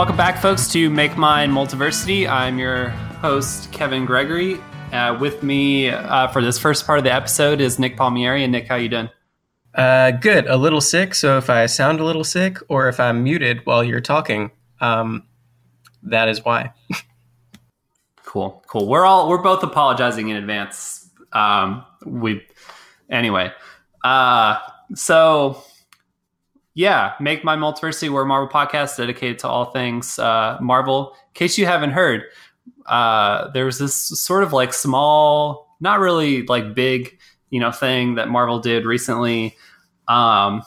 Welcome back, folks, to Make Mine Multiversity. I'm your host, Kevin Gregory. Uh, with me uh, for this first part of the episode is Nick Palmieri. And Nick, how you doing? Uh, good. A little sick. So if I sound a little sick, or if I'm muted while you're talking, um, that is why. cool, cool. We're all we're both apologizing in advance. Um, we anyway. Uh, so yeah, Make My Multiversity, we're a Marvel podcast dedicated to all things uh, Marvel. In case you haven't heard, uh, there was this sort of like small, not really like big, you know, thing that Marvel did recently. Um,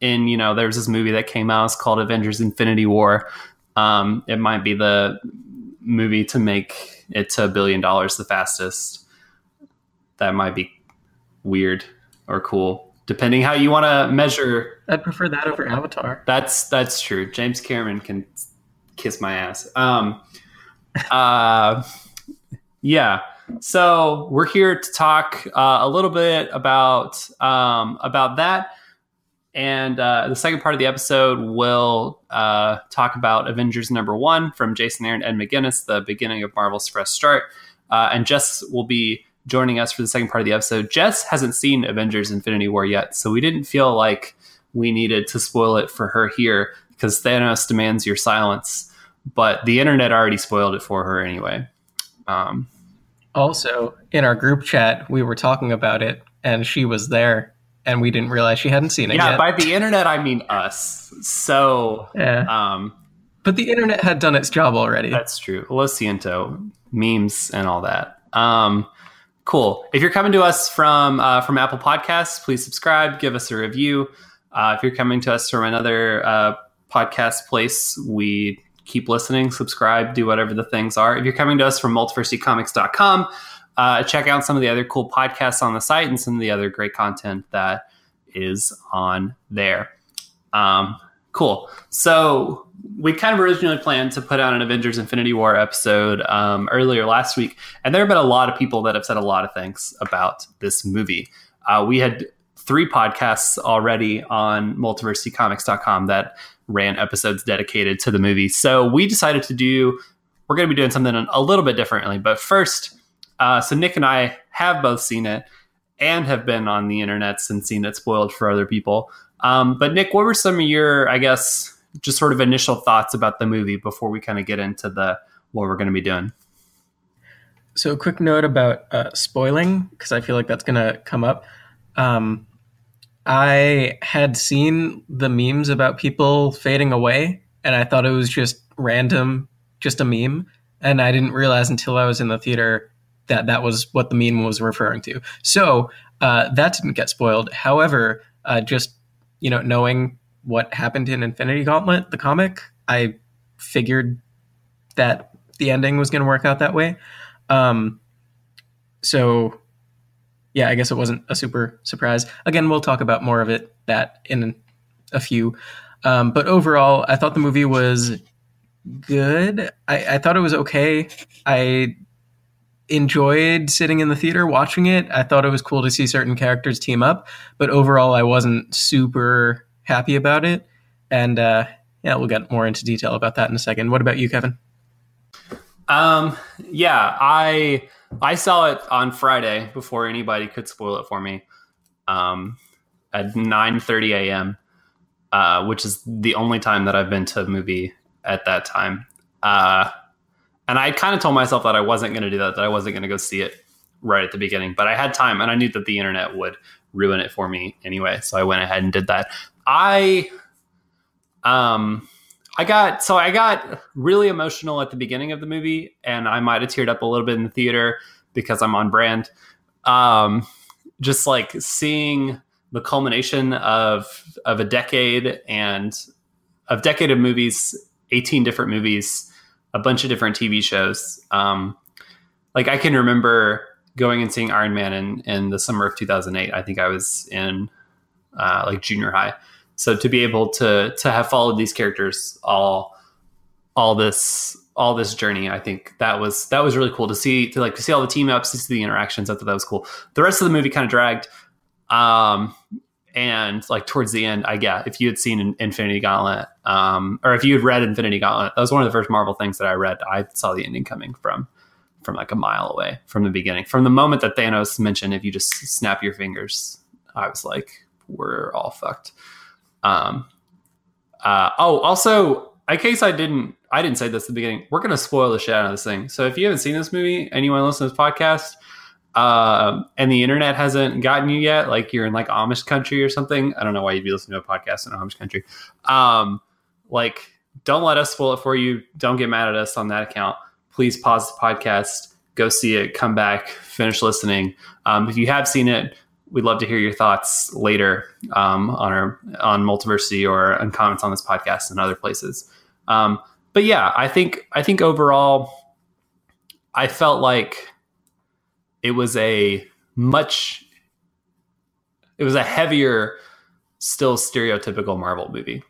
in you know, there was this movie that came out. It's called Avengers: Infinity War. Um, it might be the movie to make it to a billion dollars the fastest. That might be weird or cool, depending how you want to measure. I'd prefer that over Avatar. That's that's true. James Cameron can kiss my ass. Um, uh, yeah. So we're here to talk uh, a little bit about um, about that, and uh, the second part of the episode will uh, talk about Avengers number one from Jason Aaron and Ed McGuinness, the beginning of Marvel's fresh start, uh, and Jess will be joining us for the second part of the episode. Jess hasn't seen Avengers Infinity War yet, so we didn't feel like we needed to spoil it for her here because Thanos demands your silence but the internet already spoiled it for her anyway. Um, also, in our group chat, we were talking about it, and she was there, and we didn't realize she hadn't seen it yeah, yet. by the internet, I mean us. So, yeah. um, but the internet had done its job already. That's true. Lo siento, memes and all that. Um, cool. If you're coming to us from uh, from Apple Podcasts, please subscribe, give us a review. Uh, if you're coming to us from another uh, podcast place, we keep listening, subscribe, do whatever the things are. If you're coming to us from multiversitycomics.com, uh, check out some of the other cool podcasts on the site and some of the other great content that is on there. Um, cool. So we kind of originally planned to put out an Avengers Infinity War episode um, earlier last week, and there have been a lot of people that have said a lot of things about this movie. Uh, we had three podcasts already on multiversitycomics.com that ran episodes dedicated to the movie. So we decided to do, we're going to be doing something a little bit differently. But first, uh, so Nick and I have both seen it and have been on the internet and seen it spoiled for other people. Um, but Nick, what were some of your, I guess, just sort of initial thoughts about the movie before we kind of get into the what we're going to be doing? So, a quick note about uh, spoiling because I feel like that's going to come up. Um, I had seen the memes about people fading away, and I thought it was just random, just a meme. And I didn't realize until I was in the theater that that was what the meme was referring to. So uh, that didn't get spoiled. However, uh, just you know, knowing what happened in Infinity Gauntlet, the comic, I figured that the ending was going to work out that way. Um, so yeah, I guess it wasn't a super surprise. Again, we'll talk about more of it that in a few. Um, but overall, I thought the movie was good. I, I thought it was okay. I enjoyed sitting in the theater watching it. I thought it was cool to see certain characters team up, but overall, I wasn't super happy about it. And uh, yeah, we'll get more into detail about that in a second. What about you, Kevin? Um, yeah, I I saw it on Friday before anybody could spoil it for me. Um, at 9:30 a.m., uh, which is the only time that I've been to a movie at that time. Uh, and I kind of told myself that I wasn't going to do that, that I wasn't going to go see it right at the beginning. But I had time, and I knew that the internet would ruin it for me anyway, so I went ahead and did that. I, um, I got so I got really emotional at the beginning of the movie, and I might have teared up a little bit in the theater because I'm on brand. Um, just like seeing the culmination of of a decade and a decade of movies, 18 different movies, a bunch of different TV shows. Um, like I can remember going and seeing Iron Man in, in the summer of 2008. I think I was in uh, like junior high so to be able to to have followed these characters all all this all this journey, I think that was that was really cool to see to like to see all the team ups, to see the interactions. I thought that was cool. The rest of the movie kind of dragged, um, and like towards the end, I yeah, if you had seen Infinity Gauntlet, um, or if you had read Infinity Gauntlet, that was one of the first Marvel things that I read. I saw the ending coming from from like a mile away from the beginning. From the moment that Thanos mentioned, if you just snap your fingers, I was like, we're all fucked. Um, uh, oh, also, in case I didn't, I didn't say this at the beginning. We're gonna spoil the shit out of this thing. So if you haven't seen this movie and you want to listen to this podcast, uh, and the internet hasn't gotten you yet, like you're in like Amish country or something. I don't know why you'd be listening to a podcast in Amish country. Um, like, don't let us spoil it for you. Don't get mad at us on that account. Please pause the podcast, go see it, come back, finish listening. Um, if you have seen it, we'd love to hear your thoughts later um, on our on Multiversity or on comments on this podcast and other places. Um, but yeah, I think I think overall, I felt like it was a much it was a heavier still stereotypical marvel movie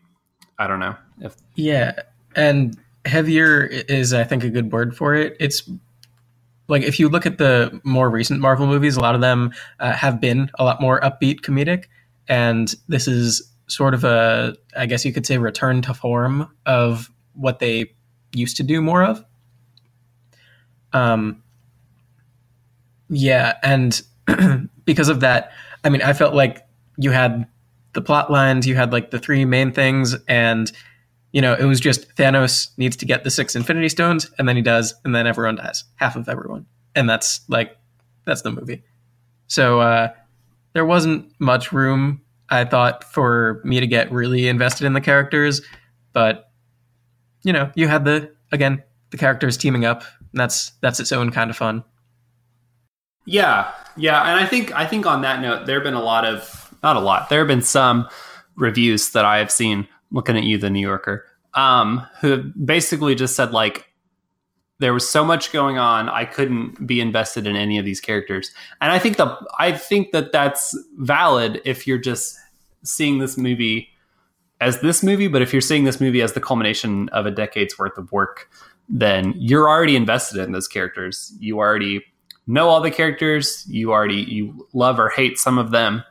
i don't know if yeah and heavier is i think a good word for it it's like if you look at the more recent marvel movies a lot of them uh, have been a lot more upbeat comedic. And this is sort of a i guess you could say return to form of what they used to do more of. Um yeah, and because of that, I mean, I felt like you had the plot lines, you had like the three main things, and you know, it was just Thanos needs to get the six Infinity Stones, and then he does, and then everyone dies, half of everyone, and that's like that's the movie. So uh, there wasn't much room, I thought, for me to get really invested in the characters, but you know, you had the again the characters teaming up, and that's that's its own kind of fun. Yeah, yeah, and I think I think on that note, there have been a lot of not a lot. There have been some reviews that I have seen looking at you, the New Yorker, um, who basically just said like there was so much going on, I couldn't be invested in any of these characters, and I think the I think that that's valid if you're just seeing this movie as this movie, but if you're seeing this movie as the culmination of a decade's worth of work, then you're already invested in those characters. You already know all the characters. You already you love or hate some of them.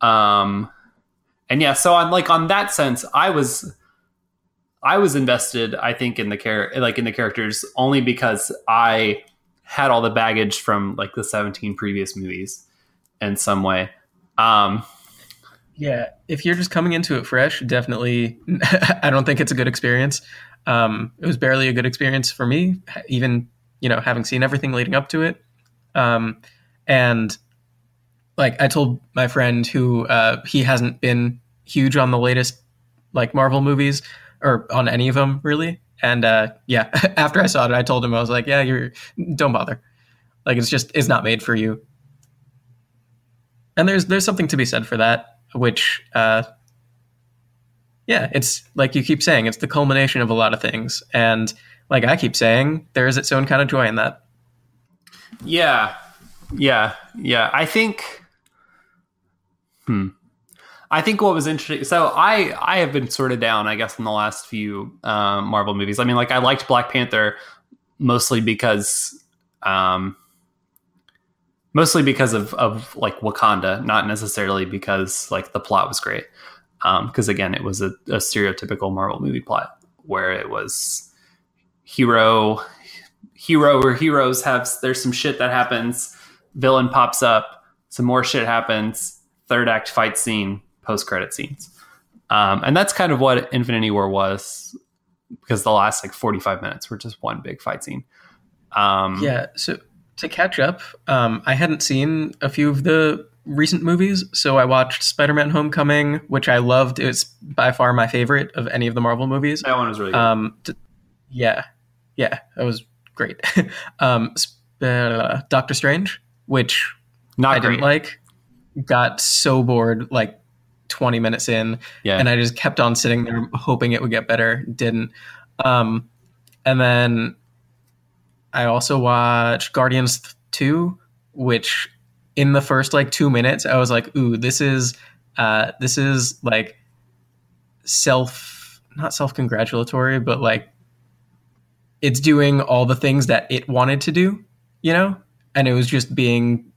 Um, and yeah, so on like on that sense, I was I was invested. I think in the char- like in the characters only because I had all the baggage from like the 17 previous movies in some way. Um, yeah, if you're just coming into it fresh, definitely, I don't think it's a good experience. Um, it was barely a good experience for me, even you know having seen everything leading up to it. Um, and like I told my friend who uh, he hasn't been huge on the latest like Marvel movies or on any of them really. And uh, yeah, after I saw it, I told him I was like, yeah, you're don't bother. Like it's just it's not made for you. And there's there's something to be said for that, which uh, yeah, it's like you keep saying, it's the culmination of a lot of things. And like I keep saying, there is its own kind of joy in that. Yeah, yeah, yeah. I think. Hmm. I think what was interesting. So I I have been sort of down, I guess, in the last few um, Marvel movies. I mean, like I liked Black Panther mostly because, um, mostly because of of like Wakanda, not necessarily because like the plot was great. Because um, again, it was a, a stereotypical Marvel movie plot where it was hero hero or heroes have there's some shit that happens, villain pops up, some more shit happens, third act fight scene, post credit scenes. Um, and that's kind of what Infinity War was because the last like 45 minutes were just one big fight scene. Um, yeah. So to catch up, um, I hadn't seen a few of the recent movies. So I watched Spider Man Homecoming, which I loved. It's by far my favorite of any of the Marvel movies. That one was really good. Um, t- yeah. Yeah. That was great. um, uh, Doctor Strange, which Not I didn't like, got so bored like 20 minutes in, yeah. and I just kept on sitting there hoping it would get better. Didn't. Um, and then I also watched Guardians 2, which in the first like two minutes, I was like, ooh, this is uh, this is like self not self congratulatory, but like it's doing all the things that it wanted to do, you know? And it was just being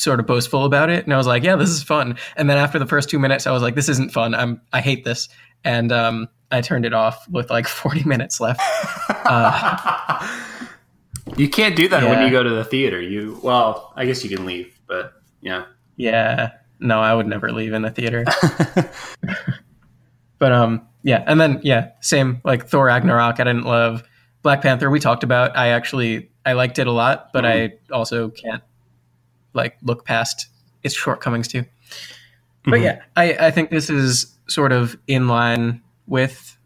sort of boastful about it, and I was like, "Yeah, this is fun." And then after the first two minutes, I was like, "This isn't fun. I'm I hate this," and um, I turned it off with like 40 minutes left. Uh, you can't do that when you go to the theater. You well, I guess you can leave, but yeah. yeah, no, I would never leave in the theater. But um, yeah, and then yeah, same like Thor Ragnarok. I didn't love Black Panther. We talked about. I actually I liked it a lot, but I also can't like look past its shortcomings too. But Mhm. yeah, I I think this is sort of in line with.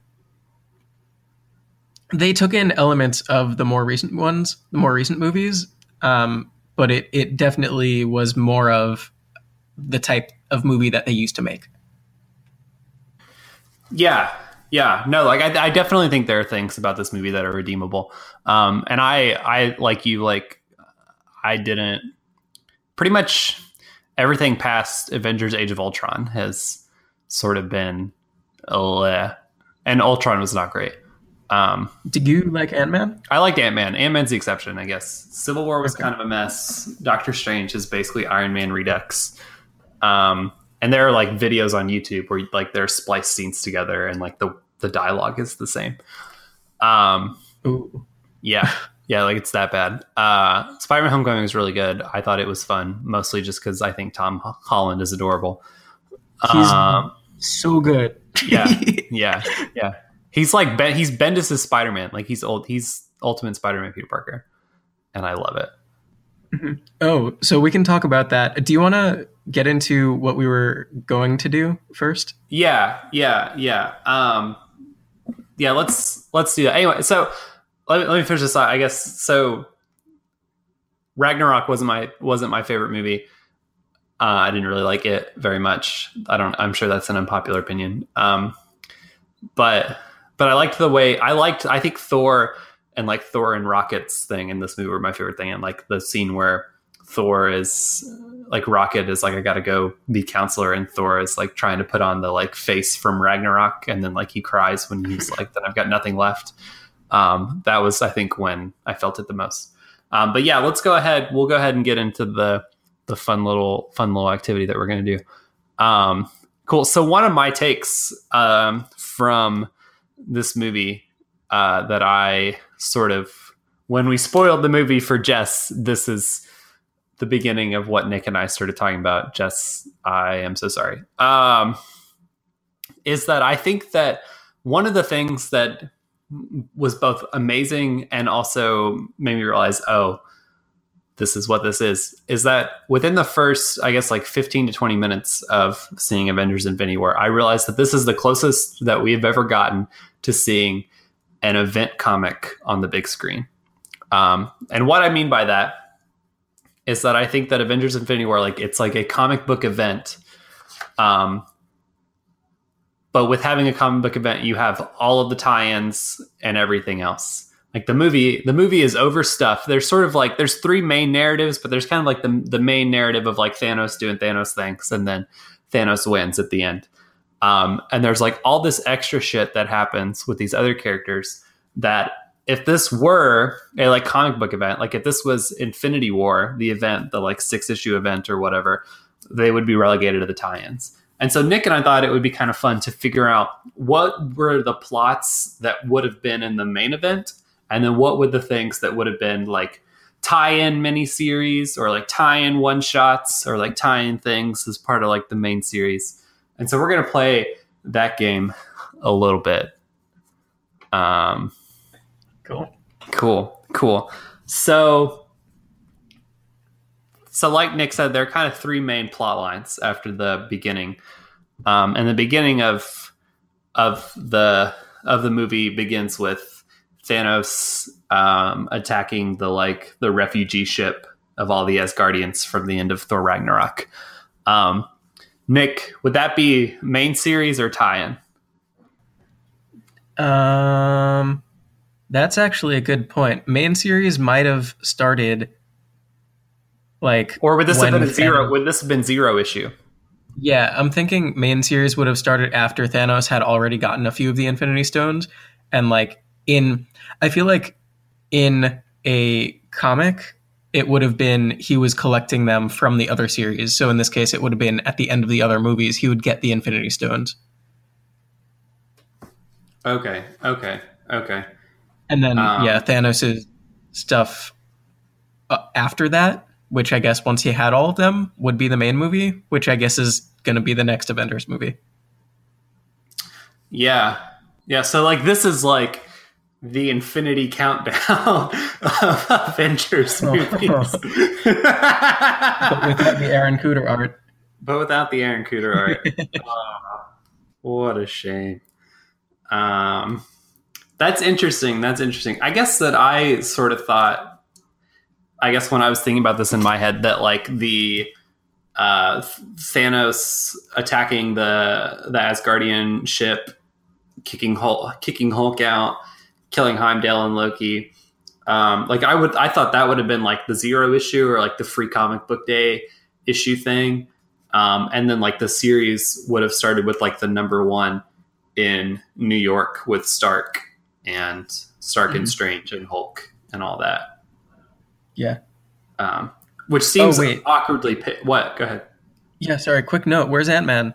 They took in elements of the more recent ones, the more recent movies, um, but it it definitely was more of the type of movie that they used to make. Yeah, yeah, no, like I, I definitely think there are things about this movie that are redeemable. Um, and I, I like you, like I didn't. Pretty much everything past Avengers: Age of Ultron has sort of been, uh, and Ultron was not great. Um, Did you like Ant Man? I liked Ant Man. Ant Man's the exception, I guess. Civil War was Okay. kind of a mess. Doctor Strange is basically Iron Man Redux. Um, and there are like videos on YouTube where like they're spliced scenes together and like the the dialogue is the same. Um, Ooh. yeah, yeah, like it's that bad. Uh, Spider Man Homecoming was really good. I thought it was fun, mostly just because I think Tom Holland is adorable. He's- um, So good. yeah, yeah, yeah. He's like ben, he's Bendis' Spider Man. Like he's old. He's Ultimate Spider Man Peter Parker, and I love it. oh, so we can talk about that. Do you want to get into what we were going to do first? Yeah, yeah, yeah. Um, yeah, let's let's do that. Anyway, so let me, let me finish this out. I guess so. Ragnarok wasn't my wasn't my favorite movie. Uh, I didn't really like it very much. I don't. I'm sure that's an unpopular opinion. Um, but but I liked the way I liked. I think Thor and like Thor and Rocket's thing in this movie were my favorite thing. And like the scene where Thor is like Rocket is like I gotta go be counselor, and Thor is like trying to put on the like face from Ragnarok, and then like he cries when he's like, "Then I've got nothing left." Um, that was I think when I felt it the most. Um, but yeah, let's go ahead. We'll go ahead and get into the the fun little fun little activity that we're gonna do. Um, cool. So one of my takes um, from this movie uh, that I sort of when we spoiled the movie for Jess, this is the beginning of what Nick and I started talking about. Jess, I am so sorry. Um, is that I think that one of the things that was both amazing and also made me realize, oh, this is what this is, is that within the first, I guess, like 15 to 20 minutes of seeing Avengers Infinity War, I realized that this is the closest that we have ever gotten to seeing an event comic on the big screen. Um, and what I mean by that is that I think that Avengers Infinity War, like it's like a comic book event. Um, but with having a comic book event, you have all of the tie-ins and everything else. Like the movie, the movie is overstuffed. There's sort of like there's three main narratives, but there's kind of like the the main narrative of like Thanos doing Thanos things, and then Thanos wins at the end. Um, and there's like all this extra shit that happens with these other characters that if this were a like comic book event, like if this was Infinity War, the event, the like six issue event or whatever, they would be relegated to the tie-ins. And so Nick and I thought it would be kind of fun to figure out what were the plots that would have been in the main event, and then what would the things that would have been like tie-in miniseries or like tie-in one shots or like tie-in things as part of like the main series. And so we're gonna play that game a little bit. Um, Cool. Cool, cool. So, so like Nick said, there are kind of three main plot lines after the beginning, um, and the beginning of of the of the movie begins with Thanos um, attacking the like the refugee ship of all the Asgardians from the end of Thor Ragnarok. Um, Nick, would that be main series or tie-in? Um, that's actually a good point. Main series might have started like, Or would this have been a zero? Would this have been zero issue? yeah, I'm thinking main series would have started after Thanos had already gotten a few of the Infinity Stones, and like in, I feel like in a comic, it would have been he was collecting them from the other series. So in this case, it would have been at the end of the other movies, he would get the Infinity Stones. Okay, okay, okay. And then, Um, yeah, Thanos' stuff uh, after that, which I guess once he had all of them, would be the main movie, which I guess is going to be the next Avengers movie. Yeah. Yeah. So like this is like the infinity countdown of Avengers movies. But without the Aaron Kuder art. but without the Aaron Kuder art. Aw, what a shame. Um that's interesting. That's interesting. I guess that I sort of thought I guess when I was thinking about this in my head that like the uh Thanos attacking the the Asgardian ship kicking Hulk, kicking Hulk out, killing Heimdall and Loki. Um, like I would, I thought that would have been like the zero issue or like the free comic book day issue thing, um, and then like the series would have started with like the number one in New York with Stark and Stark and Mhm. Strange and Hulk and all that. Yeah. Um, which seems Oh, awkwardly. Pi- what? Go ahead. Yeah, sorry, quick note. Where's Ant Man?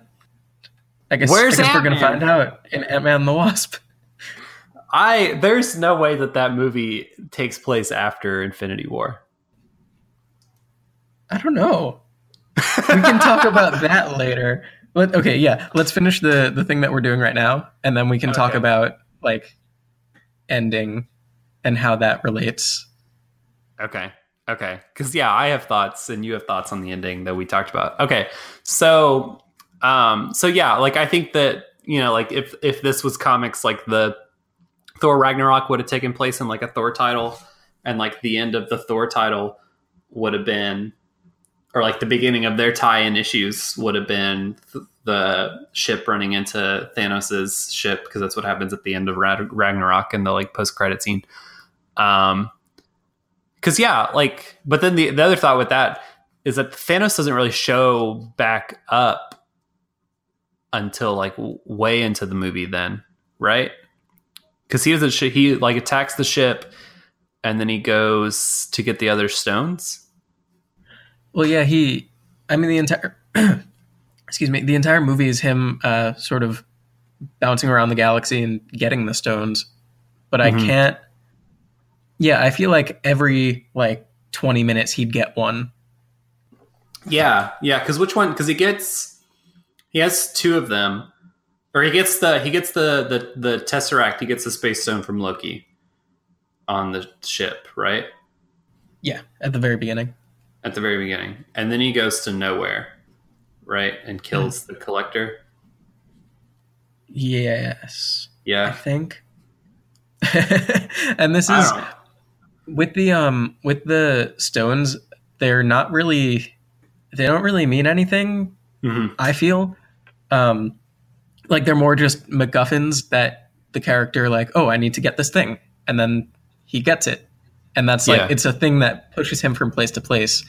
I guess, Where's I guess we're going to find out in Ant Man the Wasp. I there's no way that that movie takes place after Infinity War. I don't know. We can talk about that later. Let, okay, yeah. Let's finish the the thing that we're doing right now, and then we can talk about like ending and how that relates. Okay. Okay. Because yeah, I have thoughts and you have thoughts on the ending that we talked about. Okay. So um so yeah, like I think that, you know, like if if this was comics like the Thor Ragnarok would have taken place in like a Thor title and like the end of the Thor title would have been or like the beginning of their tie-in issues would have been th- the ship running into Thanos's ship because that's what happens at the end of Rag- Ragnarok in the like post-credit scene. Um because yeah, like, but then the the other thought with that is that Thanos doesn't really show back up until like w- way into the movie, then right? Because he doesn't. Sh- he like attacks the ship, and then he goes to get the other stones. Well, yeah, he. I mean, the entire. excuse me. The entire movie is him, uh, sort of bouncing around the galaxy and getting the stones, but I Mhm. can't. Yeah, I feel like every like twenty minutes he'd get one. Yeah, yeah. Because which one? Because he gets he has two of them, or he gets the he gets the the the tesseract. He gets the space stone from Loki on the ship, right? Yeah, at the very beginning. at the very beginning, and then he goes to Knowhere, right, and kills the collector. Yes, Yeah. I think. and this is. With the um with the stones. They're not really. They don't really mean anything Mhm. I feel um, like they're more just MacGuffins that the character like, oh, I need to get this thing, and then he gets it, and that's like Yeah. it's a thing that pushes him from place to place.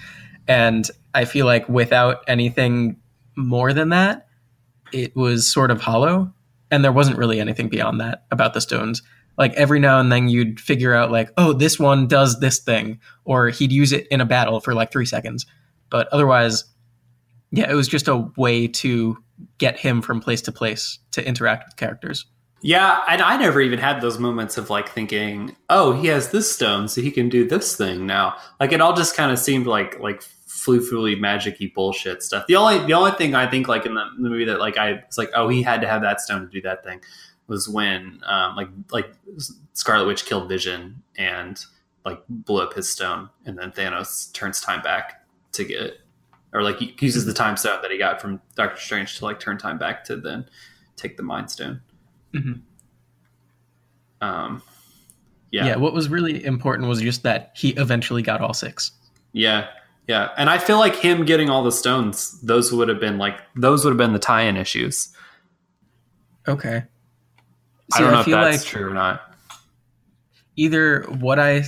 And I feel like without anything more than that, it was sort of hollow, and there wasn't really anything beyond that about the stones. Like every now and then you'd figure out like, oh, this one does this thing, or he'd use it in a battle for like three seconds, but otherwise yeah, it was just a way to get him from place to place to interact with characters. yeah, and I never even had those moments of like thinking, "Oh, he has this stone, so he can do this thing now." Like it all just kind of seemed like like flu fooly magicy bullshit stuff. The only the only thing I think like in the, the movie that like I was like, "Oh, he had to have that stone to do that thing," was when um, like like Scarlet Witch killed Vision and like blew up his stone, and then Thanos turns time back to get it, or like he uses the time stone that he got from Doctor Strange to like turn time back to then take the Mind Stone. Mhm. Um, Yeah. yeah, what was really important was just that he eventually got all six. yeah, yeah, and I feel like him getting all the stones, those would have been like those would have been the tie-in issues. Okay. I don't know if feel that's like true or not. either what I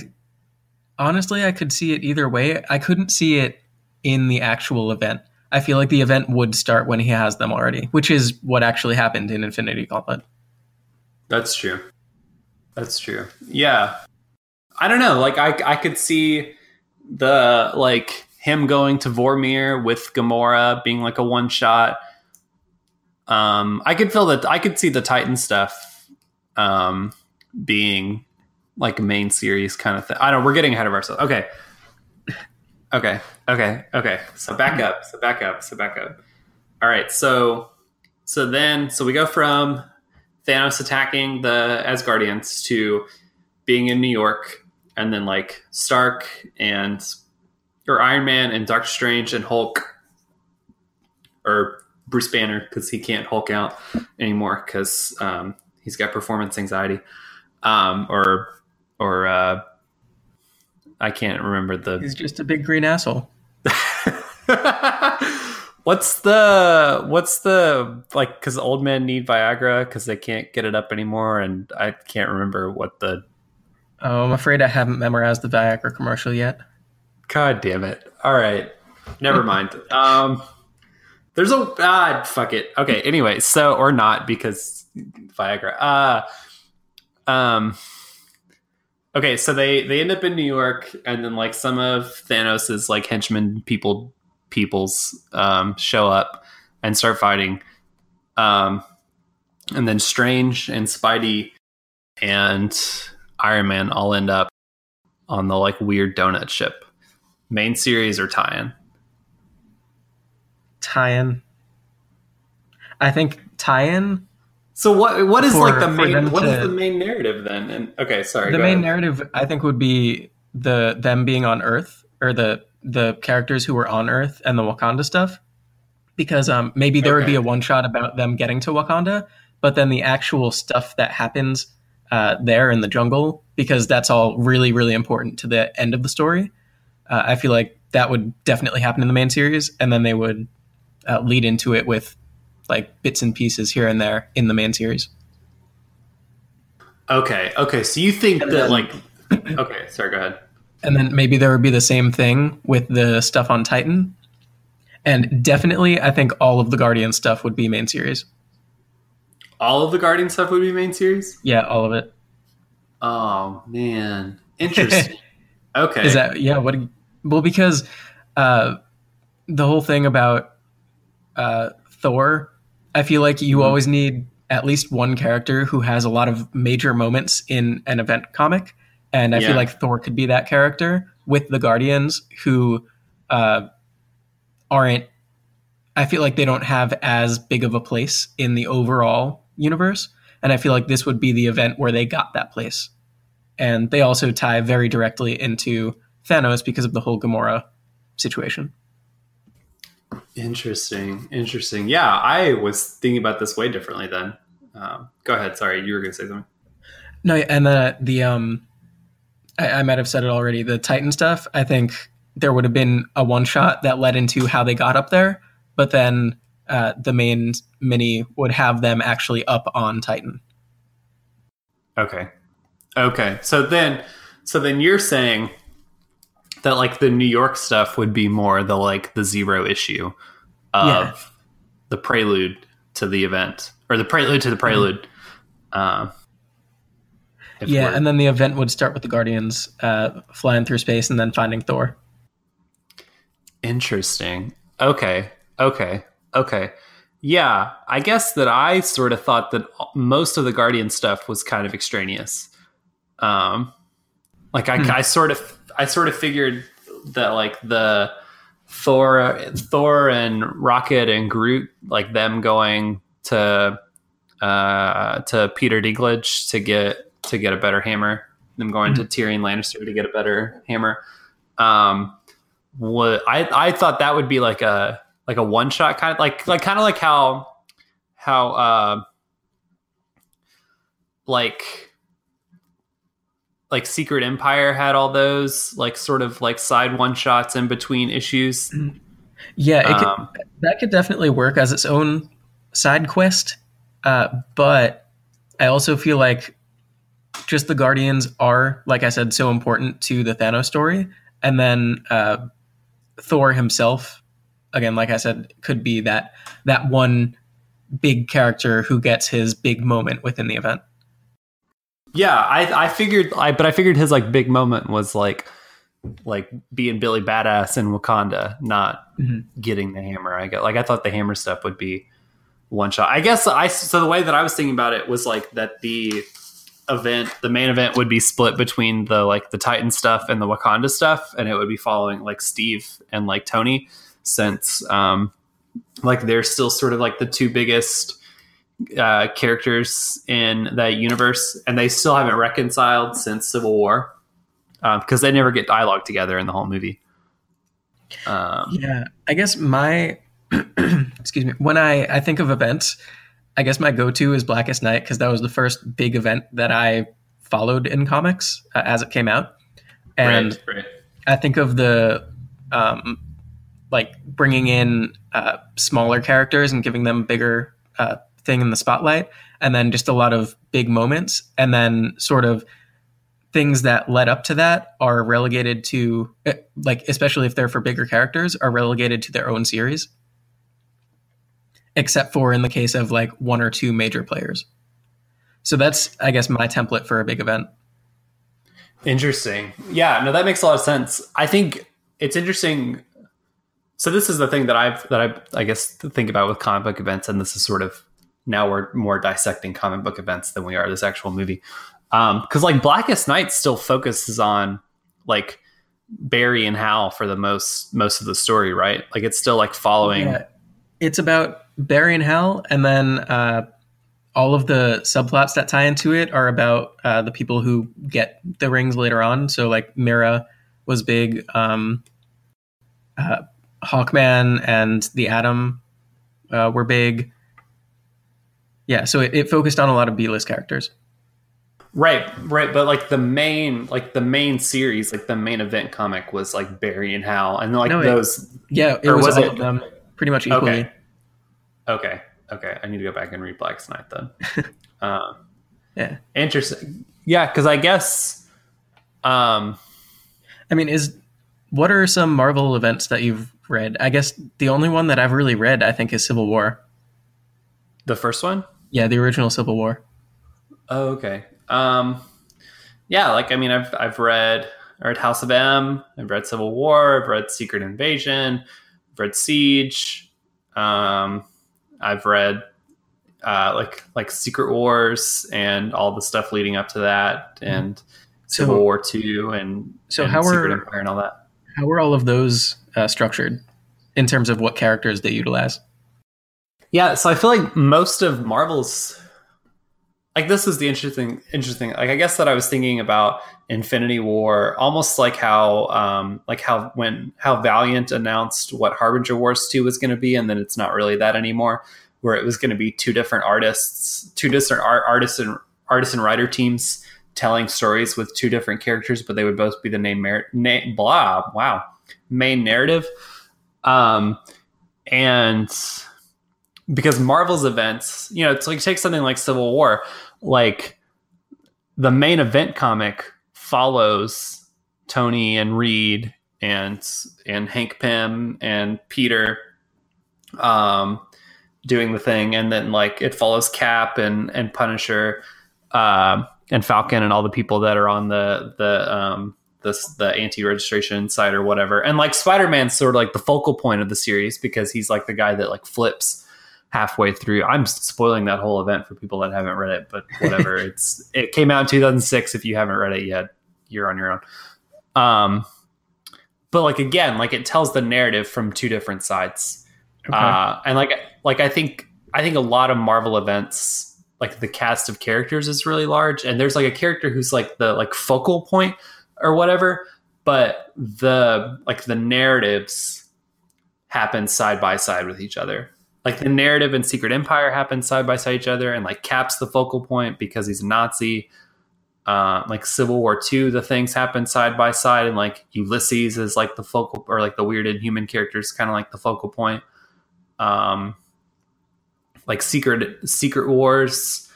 honestly I could see it either way. I couldn't see it in the actual event. I feel like the event would start when he has them already, which is what actually happened in Infinity Gauntlet. That's true. That's true. Yeah. I don't know. Like I I could see the like him going to Vormir with Gamora being like a one shot. Um, I could feel that I could see the Titan stuff um, being like a main series kind of thing. I don't. know, We're getting ahead of ourselves. Okay. Okay. Okay. Okay. So back up. So back up. So back up. All right. So so then so we go from Thanos attacking the Asgardians to being in New York, and then like Stark and or Iron Man and Doctor Strange and Hulk or Bruce Banner because he can't Hulk out anymore because um, he's got performance anxiety um, or or uh, I can't remember the He's just a big green asshole. what's the what's the like because old men need viagra because they can't get it up anymore and i can't remember what the Oh, I'm afraid I haven't memorized the Viagra commercial yet. god damn it all right never mind um there's a ah fuck it okay anyway so or not because viagra uh um okay so they they end up in new york and then like some of thanos's like henchmen people peoples um show up and start fighting um and then strange and spidey and iron man all end up on the like weird donut ship main series or tie-in Tie-in. I think tie-in. So what what is For- like the main what is to- the main narrative then and okay sorry the main ahead. narrative, I think, would be the them being on Earth or the the characters who were on Earth and the Wakanda stuff. Because um, maybe there would be a one shot about them getting to Wakanda, but then the actual stuff that happens uh, there in the jungle, because that's all really, really important to the end of the story. Uh, I feel like that would definitely happen in the main series, and then they would uh, lead into it with like bits and pieces here and there in the main series. okay okay so you think And that then- like okay sorry go ahead And then maybe there would be the same thing with the stuff on Titan. And definitely, I think all of the Guardian stuff would be main series. all of the guardian stuff would be main series Yeah, all of it. oh man interesting okay Is that yeah? What? Well, because uh, the whole thing about uh, Thor, I feel like you Mhm. always need at least one character who has a lot of major moments in an event comic, and I Yeah. feel like Thor could be that character with the Guardians who uh, aren't. I feel like they don't have as big of a place in the overall universe, and I feel like this would be the event where they got that place and they also tie very directly into Thanos because of the whole Gamora situation. Interesting, interesting. Yeah, I was thinking about this way differently then. Um, go ahead. Sorry, you were going to say something. No, and the the um, I, I might have said it already. The Titan stuff. I think there would have been a one shot that led into how they got up there, but then uh, the main mini would have them actually up on Titan. Okay, okay. So then, so then you're saying that like the New York stuff would be more the like the zero issue of Yeah. the prelude to the event or the prelude to the prelude. Uh, yeah, we're- and then the event would start with the Guardians uh, flying through space and then finding Thor. Interesting. Okay. Okay. Okay. Yeah, I guess that I sort of thought that most of the Guardian stuff was kind of extraneous. Um, like I, Hmm. I sort of, I sort of figured that like the Thor, Thor and Rocket and Groot, like them going to, uh, to Peter Dinklage to get to get a better hammer, them going to Tyrion Lannister to get a better hammer. Um, what I I thought that would be like a like a one shot kind of like like kind of like how how uh like like Secret Empire had all those like sort of like side one shots in between issues. Yeah, it could, Um, that could definitely work as its own side quest. Uh, but I also feel like just the Guardians are, like I said, so important to the Thanos story. And then uh, Thor himself, again, like I said, could be that that one big character who gets his big moment within the event. Yeah, I I figured I but I figured his like big moment was like like being Billy Badass in Wakanda, not Mhm. getting the hammer. I get like I thought the hammer stuff would be one shot. I guess I so the way that I was thinking about it was like that the event, the main event would be split between the like the Titan stuff and the Wakanda stuff, and it would be following like Steve and like Tony, since um like they're still sort of like the two biggest uh, characters in that universe, and they still haven't reconciled since Civil War because they never get dialogue together in the whole movie. Um, Yeah, I guess my excuse me. When I I think of events, I guess my go-to is Blackest Night because that was the first big event that I followed in comics uh, as it came out, and right, right. I think of the um, like bringing in uh, smaller characters and giving them bigger uh, thing in the spotlight, and then just a lot of big moments, and then sort of things that led up to that are relegated to eh, like especially if they're for bigger characters are relegated to their own series except for in the case of like one or two major players so that's i guess my template for a big event Interesting. Yeah, no, that makes a lot of sense. I think it's interesting. So this is the thing that I've that I I guess think about with comic book events, and this is sort of now we're more dissecting comic book events than we are this actual movie. Um, because like Blackest Night still focuses on like Barry and Hal for the most most of the story, right? Like it's still like following. Yeah. it's about barry and Hal, and then uh, all of the subplots that tie into it are about uh, the people who get the rings later on so like Mera was big um, uh, hawkman and the atom uh, were big yeah so it, it focused on a lot of b-list characters Right, right, but like the main, like the main series, like the main event comic was like Barry and Hal, and like No, it- those yeah it was, was all it- of them pretty much equally Okay. Okay. Okay. I need to go back and read Blackest Night then. um, yeah interesting. Yeah, because I guess. Um, I mean, is what are some Marvel events that you've read? I guess the only one that I've really read, I think, is Civil War. the first one. Yeah, the original Civil War. Oh, okay. Um, yeah, like I mean, I've I've read I read House of M. I've read Civil War. I've read Secret Invasion. I've read Siege. Um, I've read uh, like like Secret Wars and all the stuff leading up to that, and Civil War Two, and so and how Secret are- Empire and all that. How are all of those uh, structured in terms of what characters they utilize? Yeah, so I feel like most of Marvel's like this is the interesting interesting like I guess that I was thinking about Infinity War almost like how um like how when how Valiant announced what Harbinger Wars 2 was going to be and then it's not really that anymore where it was going to be two different artists, two different art, artists and artist and writer teams telling stories with two different characters but they would both be the name mer- name blah wow main narrative. Um and because Marvel's events, you know, it's like take something like Civil War, like the main event comic follows Tony and Reed and and Hank Pym and Peter um doing the thing. And then like it follows Cap and and Punisher um and Falcon and all the people that are on the the um this the anti-registration site or whatever. And like spider-man's sort of like the focal point of the series because he's like the guy that like flips halfway through. I'm spoiling that whole event for people that haven't read it but whatever. It's it came out in 2006 if you haven't read it yet you're on your own. Um but like again like it tells the narrative from two different sides. Uh and like like i think i think a lot of marvel events like the cast of characters is really large. And there's like a character who's like the like focal point or whatever but the like the narratives happen side by side with each other like the narrative in secret empire happens side by side each other and like caps the focal point because he's a nazi. Uh, like civil war 2 the things happen side by side and like ulysses is like the focal or like the weird inhuman characters kind of like the focal point. Um like secret secret wars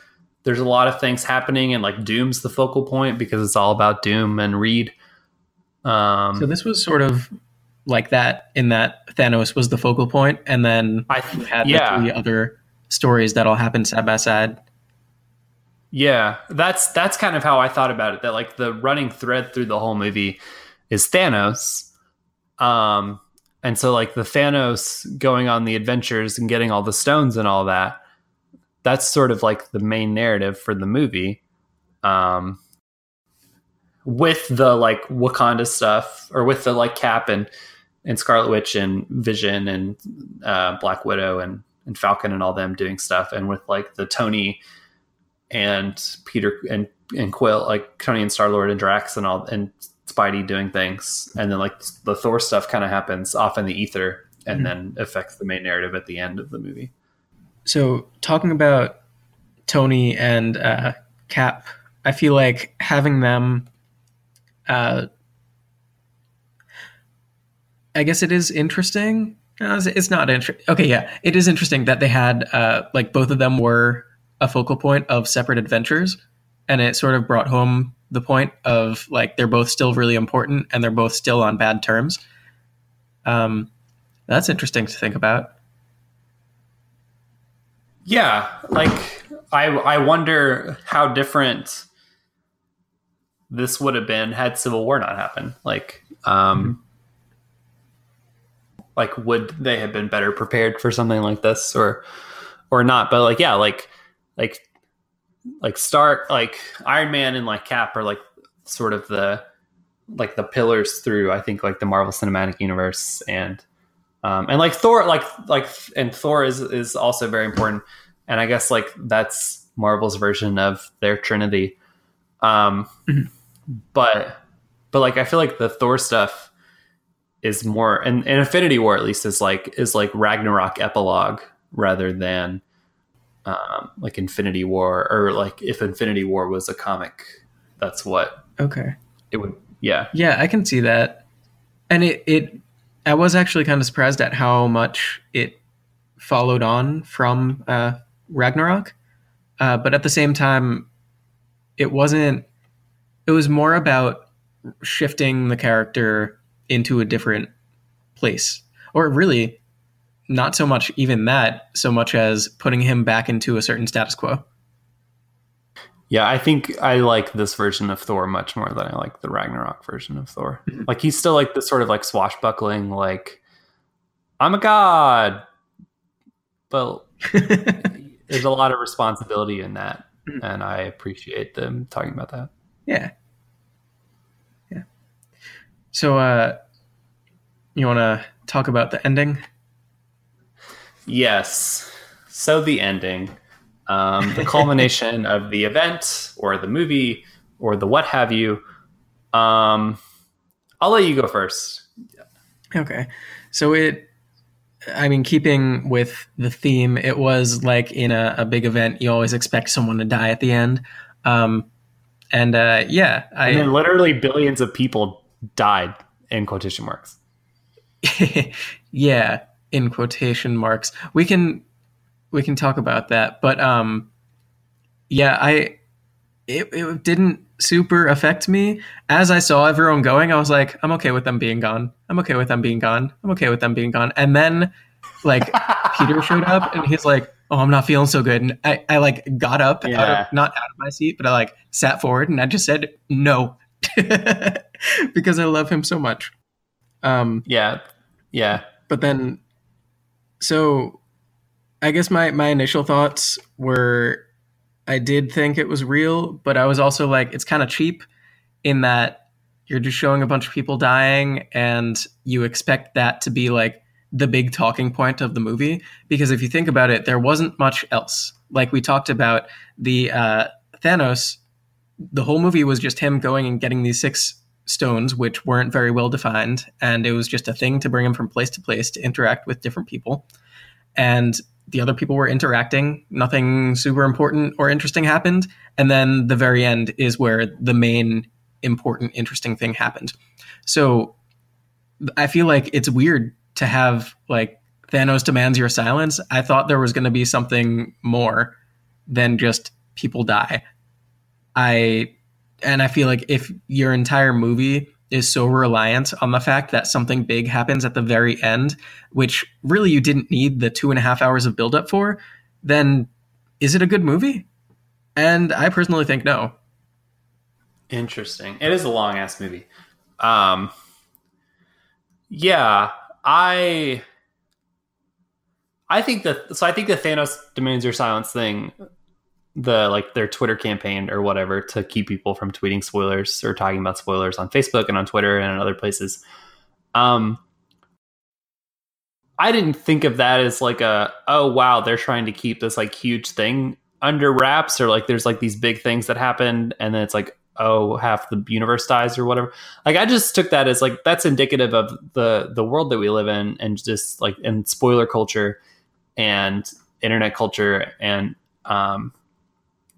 there's a lot of things happening and like doom's the focal point because it's all about doom and reed. Um So this was sort of like that in that Thanos was the focal point, and then I you had yeah. the three other stories that all happened side by side. Yeah, that's that's kind of how I thought about it. That like the running thread through the whole movie is Thanos. Um, and so like the Thanos going on the adventures and getting all the stones and all that, that's sort of like the main narrative for the movie. Um, with the like Wakanda stuff or with the like Cap and and Scarlet Witch and Vision and uh, Black Widow and and Falcon and all them doing stuff, and with like the Tony and Peter and and Quill, like Tony and Star Lord and Drax and all and Spidey doing things, and then like the Thor stuff kind of happens off in the ether, and mm-hmm. then affects the main narrative at the end of the movie. So talking about Tony and uh, Cap, I feel like having them. Uh, I guess it is interesting. No, it's not interesting. Okay, yeah, it is interesting that they had uh, like both of them were a focal point of separate adventures, and it sort of brought home the point of like they're both still really important and they're both still on bad terms. Um, that's interesting to think about. Yeah, like I I wonder how different this would have been had Civil War not happened. Like, um, mm-hmm. Like would they have been better prepared for something like this or or not? But like, yeah, like like like start like Iron Man and like Cap are like sort of the like the pillars through I think like the Marvel Cinematic Universe and um and like Thor like like and Thor is is also very important and I guess like that's Marvel's version of their Trinity. Um but but like I feel like the Thor stuff is more and, and Infinity War at least is like is like Ragnarok epilogue rather than um, like Infinity War, or like if Infinity War was a comic, that's what. Okay. It would. Yeah. Yeah, I can see that, and it it. I was actually kind of surprised at how much it followed on from uh, Ragnarok, uh, but at the same time, it wasn't. It was more about shifting the character into a different place, or really not so much even that, so much as putting him back into a certain status quo. Yeah, I think I like this version of Thor much more than I like the Ragnarok version of Thor. Mm-hmm. Like he's still like this sort of like swashbuckling, like I'm a god, but there's a lot of responsibility in that, mm-hmm. and I appreciate them talking about that. Yeah, yeah. So, uh, you want to talk about the ending? Yes. So the ending, um, the culmination of the event or the movie or the what have you. Um, I'll let you go first. Okay. So it, I mean, keeping with the theme, it was like in a, a big event, you always expect someone to die at the end. Um, and uh, yeah, I. And then literally billions of people died in quotation marks. yeah in quotation marks. We can we can talk about that, but um, yeah, I it, it didn't super affect me as I saw everyone going. I was like, I'm okay with them being gone. I'm okay with them being gone. I'm okay with them being gone. And then like Peter showed up and he's like, Oh, I'm not feeling so good. And I, I like got up yeah. out of, not out of my seat, but I like sat forward and I just said no because I love him so much. Um, yeah. Yeah. But then so I guess my my initial thoughts were I did think it was real, but I was also like it's kind of cheap in that you're just showing a bunch of people dying and you expect that to be like the big talking point of the movie because if you think about it there wasn't much else like we talked about the uh, thanos the whole movie was just him going and getting these six stones which weren't very well defined and it was just a thing to bring him from place to place to interact with different people. And the other people were interacting. Nothing super important or interesting happened. And then the very end is where the main important interesting thing happened. So i feel like it's weird to have like thanos demands your silence. I thought there was going to be something more than just people die i and I feel like if your entire movie is so reliant on the fact that something big happens at the very end, which really you didn't need the two and a half hours of buildup for, then is it a good movie? And I personally think no. Interesting. It is a long ass movie. Um, yeah, I I think that so I think the Thanos demands your silence thing, the like their Twitter campaign or whatever to keep people from tweeting spoilers or talking about spoilers on Facebook and on Twitter and in other places. Um, I didn't think of that as like a oh wow they're trying to keep this like huge thing under wraps or like there's like these big things that happen and then it's like oh half the universe dies or whatever like i just took that as like that's indicative of the the world that we live in and just like in spoiler culture and internet culture and um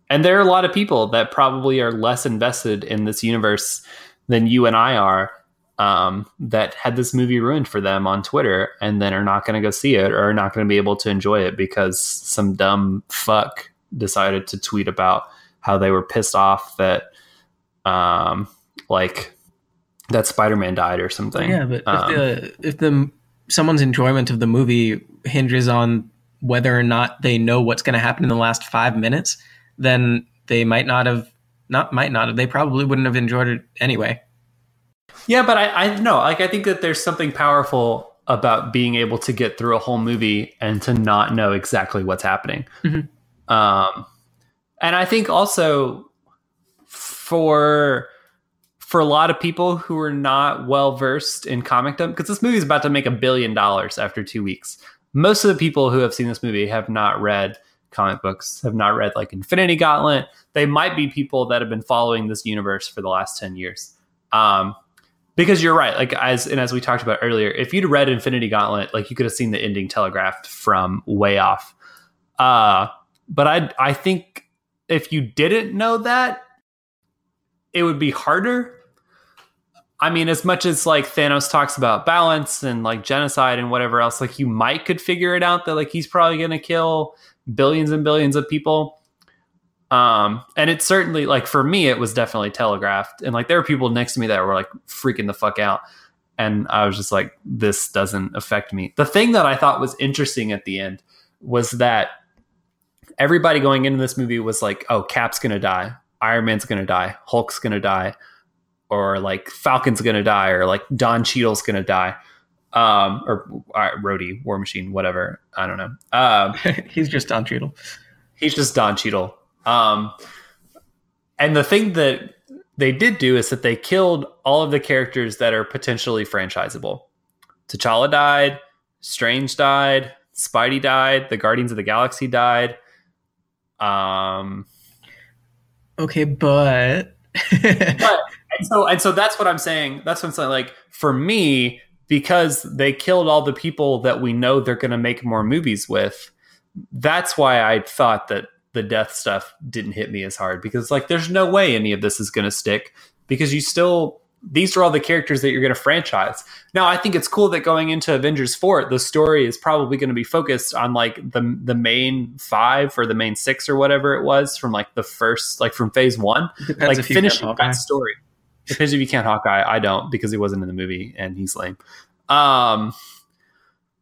and there are a lot of people that probably are less invested in this universe than you and i are um, that had this movie ruined for them on Twitter and then are not going to go see it or are not going to be able to enjoy it because some dumb fuck decided to tweet about how they were pissed off that, um, like that Spider-Man died or something. Yeah, but Um, if the if the someone's enjoyment of the movie hinges on whether or not they know what's going to happen in the last five minutes, then they might not have not might not have they probably wouldn't have enjoyed it anyway. Yeah, but I, I know, like, I think that there's something powerful about being able to get through a whole movie and to not know exactly what's happening. Mhm. Um, and I think also for for a lot of people who are not well versed in comicdom, because this movie is about to make a billion dollars after two weeks. Most of the people who have seen this movie have not read comic books, have not read like Infinity Gauntlet. They might be people that have been following this universe for the last ten years. Um, because you're right like as and as we talked about earlier if you'd read infinity gauntlet like you could have seen the ending telegraphed from way off uh but i i think if you didn't know that it would be harder i mean as much as like thanos talks about balance and like genocide and whatever else like you might could figure it out that like he's probably to kill billions and billions of people um, and it's certainly like for me, it was definitely telegraphed. And like there were people next to me that were like freaking the fuck out. And I was just like, this doesn't affect me. The thing that I thought was interesting at the end was that everybody going into this movie was like, oh, Cap's gonna die, Iron Man's gonna die, Hulk's gonna die, or like Falcon's gonna die, or like Don Cheadle's gonna die. Um, or uh, Rhodey, War Machine, whatever. I don't know. Um, He's just Don Cheadle. he's just Don Cheadle. Um, and the thing that they did do is that they killed all of the characters that are potentially franchisable. T'Challa died, Strange died, Spidey died, the Guardians of the Galaxy died. Um, Okay, but but and so and so that's what I'm saying. That's what I'm saying. Like for me, because they killed all the people that we know they're going to make more movies with. That's why I thought that the death stuff didn't hit me as hard because like there's no way any of this is going to stick because you still these are all the characters that you're going to franchise. Now, I think it's cool that going into Avengers 4, the story is probably going to be focused on like the the main 5 or the main 6 or whatever it was from like the first like from phase 1 depends like finishing that story. Depends if you can't Hawkeye. I don't because he wasn't in the movie and he's lame. Um,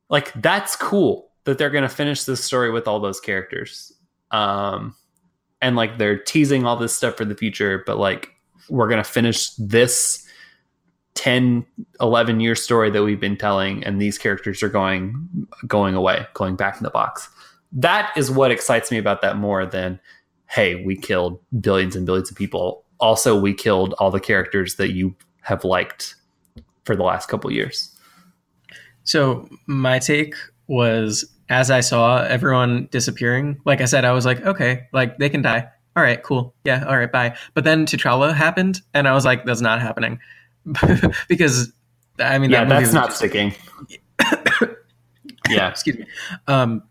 like that's cool that they're gonna finish this story with all those characters. Um, and like they're teasing all this stuff for the future, but like we're gonna finish this 10 11 year story that we've been telling and these characters are going going away going back in the box that is what excites me about that more than hey we killed billions and billions of people also we killed all the characters that you have liked for the last couple years So my take was as I saw everyone disappearing, like I said, I was like, okay, like they can die. All right, cool. Yeah, all right, bye. But then T'Challa happened, and I was like, that's not happening. because I mean yeah that that's not just- sticking yeah excuse me. Um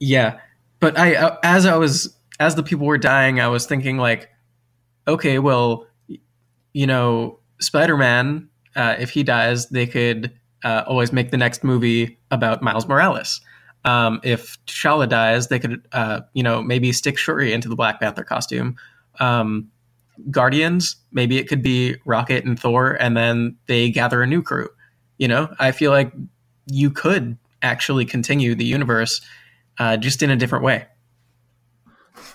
yeah. But I uh, as I was as the people were dying, I was thinking like, okay, well, you know, Spider-Man, uh, if he dies, they could uh, always make the next movie about Miles Morales. Um, if T'Challa dies, they could, uh, you know, maybe stick Shuri into the Black Panther costume. Um, Guardians, maybe it could be Rocket and Thor, and then they gather a new crew. You know, I feel like you could actually continue the universe uh, just in a different way.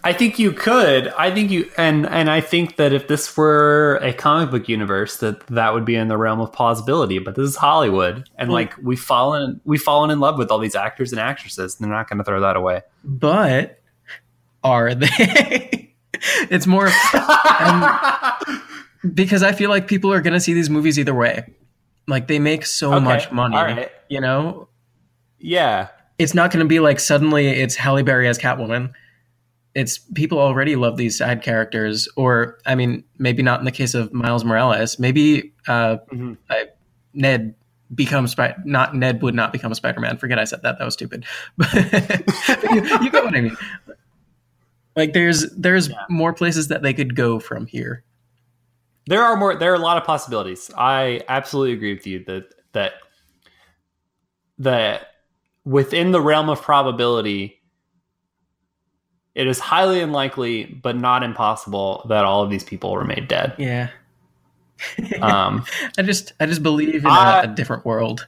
I think you could. I think you and and I think that if this were a comic book universe, that that would be in the realm of plausibility. But this is Hollywood, and Well- like we've fallen we've fallen in love with all these actors and actresses, and they're not going to throw that away. But are they? it's more um, because I feel like people are going to see these movies either way. Like they make so Okay, much money, right. you know. yeah, It's not going to be like suddenly it's Halle Berry as Catwoman. It's people already love these side characters, or I mean, maybe not in the case of Miles Morales. Maybe uh, Mhm. I, Ned becomes not Ned would not become a Spider-Man. Forget I said that. That was stupid. But you, you get what I mean. Like there's there's Yeah. more places that they could go from here. there are more. There are a lot of possibilities. I absolutely agree with you that that that within the realm of probability, it is highly unlikely, but not impossible, that all of these people were made dead. Yeah. Um, I just I just believe in I- a, a different world.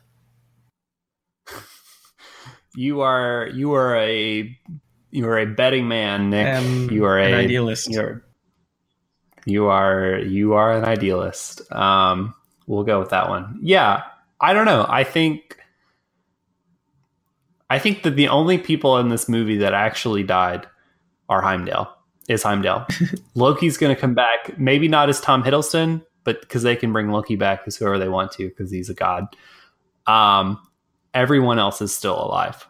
you are you are a you are a betting man, Nick. Um, you are an a idealist. You're, you are you are an idealist. Um, we'll go with that one. Yeah, I don't know. I think I think that the only people in this movie that actually died are Heimdall. Is Heimdall? Loki's going to come back. Maybe not as Tom Hiddleston, but because they can bring Loki back as whoever they want to because he's a god. Um, everyone else is still alive.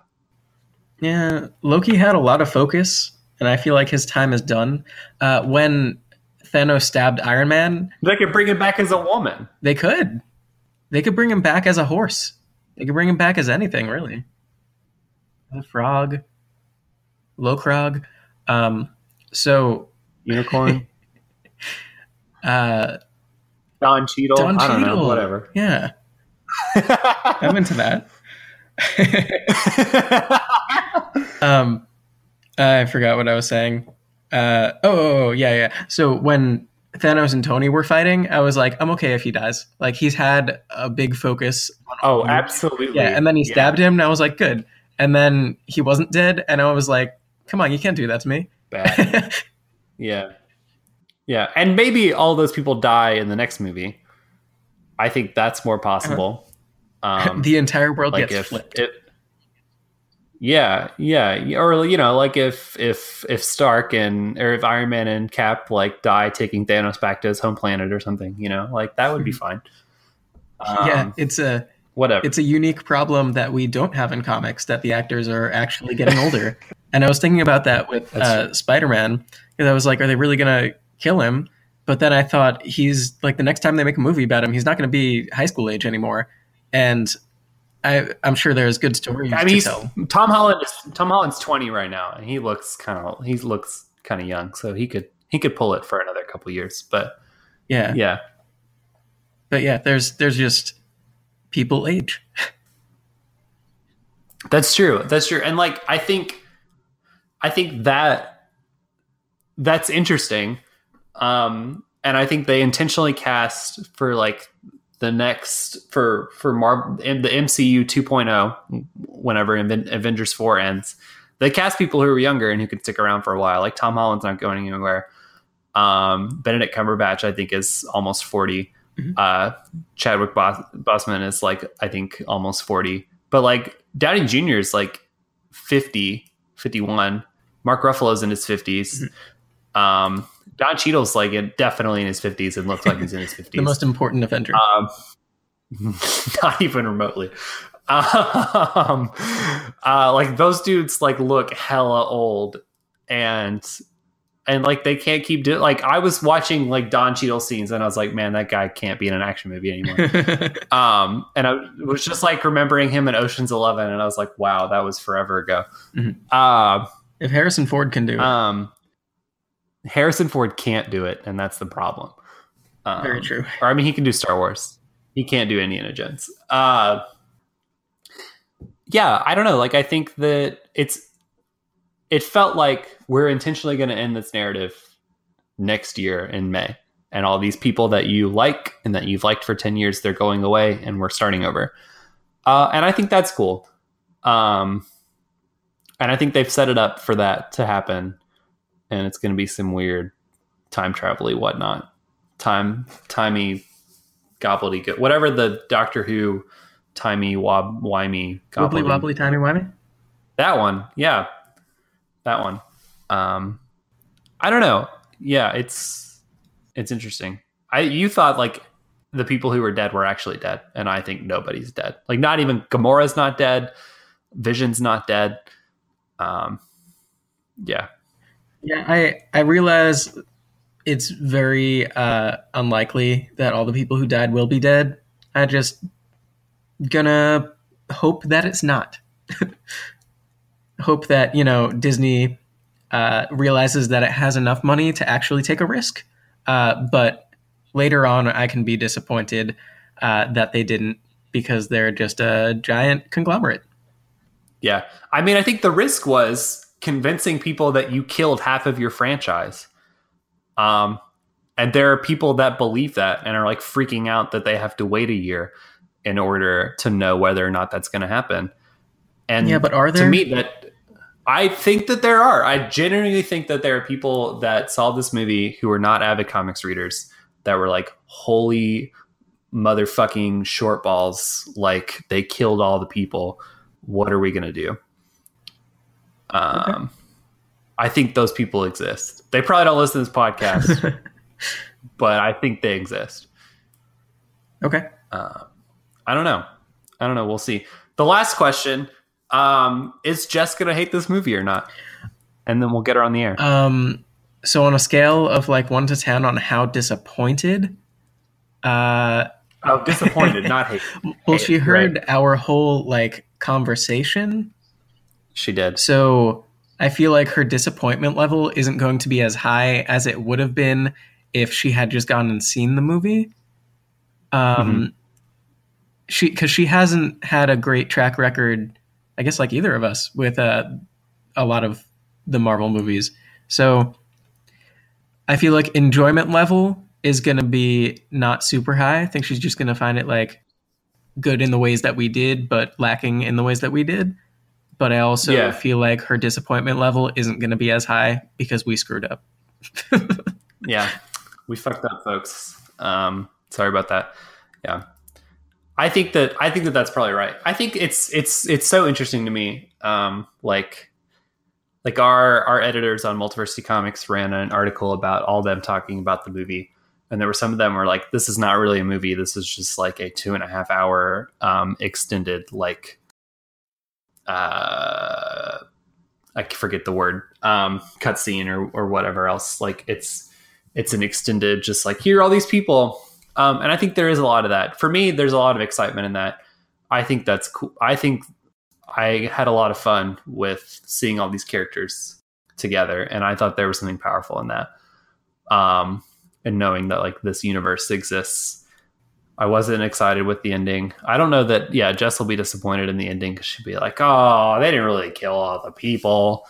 Yeah, Loki had a lot of focus, and I feel like his time is done. Uh, when Thanos stabbed Iron Man, They could bring him back as a woman. they could. They could bring him back as a horse. They could bring him back as anything, really. A frog, Lokrag. Um, so, Unicorn. uh, Don Cheadle. Don I don't know. Cheadle. Whatever. yeah, I'm into that. um, I forgot what I was saying. Uh, oh, oh, oh, yeah, yeah. So when Thanos and Tony were fighting, I was like, I'm okay if he dies. Like he's had a big focus. oh, absolutely. Yeah, and then he stabbed him, and I was like, good. And then he wasn't dead, and I was like, come on, you can't do that to me. Bad. Yeah. Yeah. And maybe all those people die in the next movie. I think that's more possible. Um, the entire world like gets if flipped. it, yeah, yeah, or you know, like if if if Stark and or if Iron Man and Cap like die taking Thanos back to his home planet or something, you know, like that would be fine. yeah, Um, it's a whatever. it's a unique problem that we don't have in comics that the actors are actually getting older. and I was thinking about that with uh, Spider Man because I was like, are they really going to kill him? But then I thought he's like the next time they make a movie about him, he's not going to be high school age anymore, and I, I'm sure there's good stories I mean, to tell. Tom Holland is Tom Holland's twenty right now, and he looks kind of he looks kind of young, so he could he could pull it for another couple years. But Yeah, yeah, but yeah, there's there's just people age. that's true. That's true. And like I think I think that that's interesting. Um, and I think they intentionally cast for like the next for for Mar in the MCU 2.0 whenever Aven- Avengers 4 ends. They cast people who are younger and who can stick around for a while. Like Tom Holland's not going anywhere. Um, Benedict Cumberbatch, I think, is almost 40. Mhm. Uh, Chadwick Bos- Boseman is like, I think, almost 40. But like Downey Jr. is like 50, 51. Mark Ruffalo's in his 50s. Um, Don Cheadle's like in- definitely in his 50s and looks like he's in his 50s. The most important Avenger. Um, not even remotely. Um, uh, like those dudes like look hella old, and and like they can't keep doing. Like I was watching like Don Cheadle scenes, and I was like, man, that guy can't be in an action movie anymore. um, and I was just like remembering him in Ocean's Eleven, and I was like, wow, that was forever ago. Mhm. Uh, if Harrison Ford can do it, um, Harrison Ford can't do it, and that's the problem. Um, very true. or I mean, he can do Star Wars. He can't do Indiana Jones. Uh, yeah, I don't know. Like, I think that it's. It felt like we're intentionally going to end this narrative next year in May, and all these people that you like and that you've liked for ten years, they're going away, and we're starting over. Uh, and I think that's cool. Um, and I think they've set it up for that to happen. and it's going to be some weird time travel whatnot, time timey gobbledygook, whatever the Doctor Who timey wob wimey Wobbly wobbly timey wimey. That one, yeah, that one. Um, I don't know. Yeah, it's it's interesting. I you thought like the people who were dead were actually dead, and I think nobody's dead. Like not even Gamora's not dead, Vision's not dead. Um, yeah, yeah. I I realize it's very uh, unlikely that all the people who died will be dead. I just gonna hope that it's not. hope that you know Disney uh, realizes that it has enough money to actually take a risk. Uh, but later on, I can be disappointed uh, that they didn't because they're just a giant conglomerate. Yeah. I mean, I think the risk was convincing people that you killed half of your franchise. Um, and there are people that believe that and are like freaking out that they have to wait a year in order to know whether or not that's going to happen. And yeah, but are there? To me, that I think that there are. I genuinely think that there are people that saw this movie who are not avid comics readers that were like, "Holy motherfucking short balls! Like they killed all the people. What are we gonna do?" Um, okay. I think those people exist. They probably don't listen to this podcast, but I think they exist. Okay. Uh, I don't know. I don't know. We'll see. The last question um, is Jess gonna hate this movie or not? And then we'll get her on the air. Um, so on a scale of like one to ten on how disappointed, uh, oh, disappointed, not hate. well, she heard right. our whole like conversation. She did. So I feel like her disappointment level isn't going to be as high as it would have been if she had just gone and seen the movie. Um, mm-hmm. she because she hasn't had a great track record I guess like either of us with uh, a lot of the Marvel movies. So I feel like enjoyment level is going to be not super high. I think she's just going to find it like good in the ways that we did, but lacking in the ways that we did. But I also yeah. feel like her disappointment level isn't going to be as high because we screwed up. yeah, we fucked up, folks. Um, sorry about that. Yeah. I think that I think that that's probably right. I think it's it's it's so interesting to me. Um, like like our our editors on Multiversity Comics ran an article about all them talking about the movie, and there were some of them were like, "This is not really a movie. This is just like a two and a half hour um, extended like." Uh, I forget the word um, cutscene or or whatever else. Like it's it's an extended, just like here are all these people um, and I think there is a lot of that. For me, there's a lot of excitement in that. I think that's cool. I think I had a lot of fun with seeing all these characters together, and I thought there was something powerful in that. Um, and knowing that like this universe exists. I wasn't excited with the ending. I don't know that. Yeah, Jess will be disappointed in the ending because she'll be like, "Oh, they didn't really kill all the people."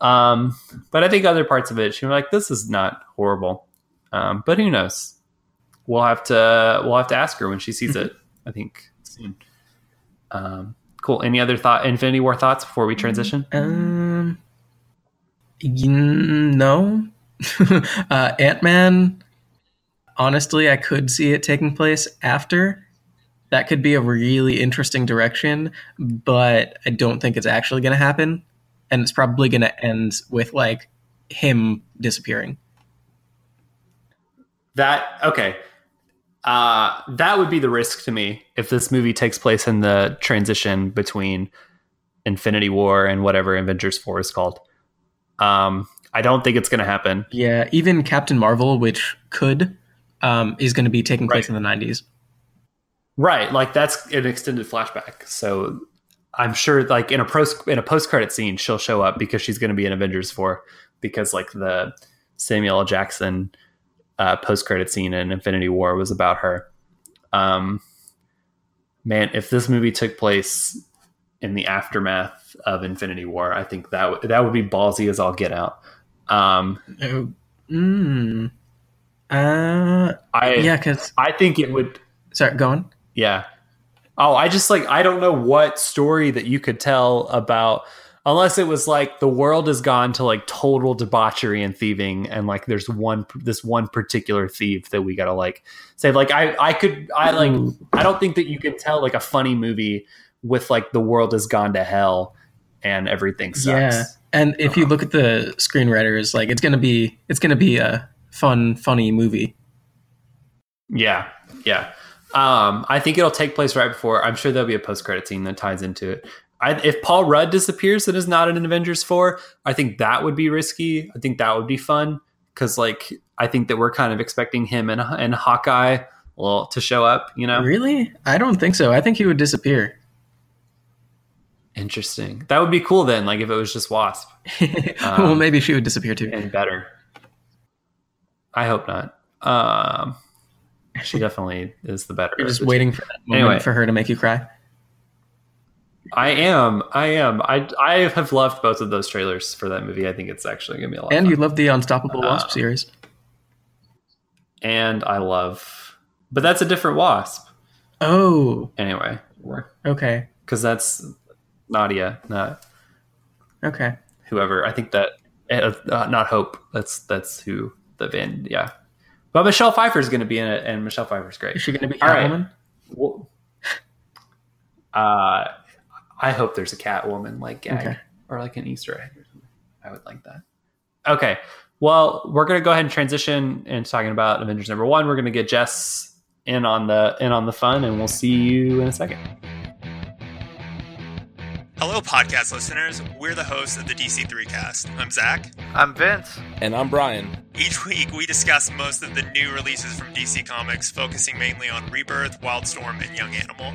Um, but I think other parts of it, she'll be like, "This is not horrible." Um, but who knows? we'll have to we'll have to ask her when she sees it. I think soon. Um, cool. Any other thought? Infinity War thoughts before we transition? Um, no. uh, Ant Man. Honestly, I could see it taking place after. That could be a really interesting direction, but I don't think it's actually going to happen. And it's probably going to end with like him disappearing. That okay uh, that would be the risk to me if this movie takes place in the transition between Infinity War and whatever Avengers 4 is called. Um, I don't think it's going to happen. Yeah, even Captain Marvel, which could, um, is going to be taking place right. in the 90s. Right, like that's an extended flashback. So I'm sure, like in a post in a post credit scene, she'll show up because she's going to be in Avengers 4 because like the Samuel L. Jackson uh, post credit scene in Infinity War was about her. Um, man, if this movie took place in the aftermath of Infinity War, I think that w- that would be ballsy as all get out. Um, mm, uh, I yeah, because I think it would. Sorry, go on. Yeah. Oh, I just like I don't know what story that you could tell about unless it was like the world has gone to like total debauchery and thieving and like there's one this one particular thief that we gotta like say like i i could i like i don't think that you can tell like a funny movie with like the world has gone to hell and everything sucks Yeah. And if you look at the screenwriters, like it's gonna be it's gonna be a fun, funny movie. yeah yeah um i think it'll take place right before i'm sure there'll be a post-credit scene that ties into it I, if paul rudd disappears and is not in avengers 4 i think that would be risky i think that would be fun because like i think that we're kind of expecting him and, and hawkeye well to show up you know Really? I don't think so. I think he would disappear. interesting that would be cool then like if it was just wasp well, maybe she would disappear too. and better i hope not um she definitely is the better You're just of the two. waiting for that moment Anyway. for her to make you cry. I am. I am. I I have loved both of those trailers for that movie. I think it's actually gonna be a lot. And you love the Unstoppable Wasp Uh, series. and I love, but that's a different wasp. Oh, Anyway, okay. because that's Nadia, not Okay. whoever. I think that uh, uh, not Hope. That's that's who the Van. Yeah, but Michelle Pfeiffer is gonna be in it, and Michelle Pfeiffer's great. Is she going to be All right. Catwoman? Well, uh, I hope there's a Catwoman like gag Okay. or like an Easter egg or something. I would like that. Okay. Well, we're gonna go ahead and transition into talking about Avengers number one. We're gonna get Jess in on the in on the fun, and we'll see you in a second. Hello, podcast listeners. We're the hosts of the DC3 cast. I'm Zach. I'm Vince. And I'm Brian. Each week, we discuss most of the new releases from DC Comics, focusing mainly on Rebirth, Wildstorm, and Young Animal.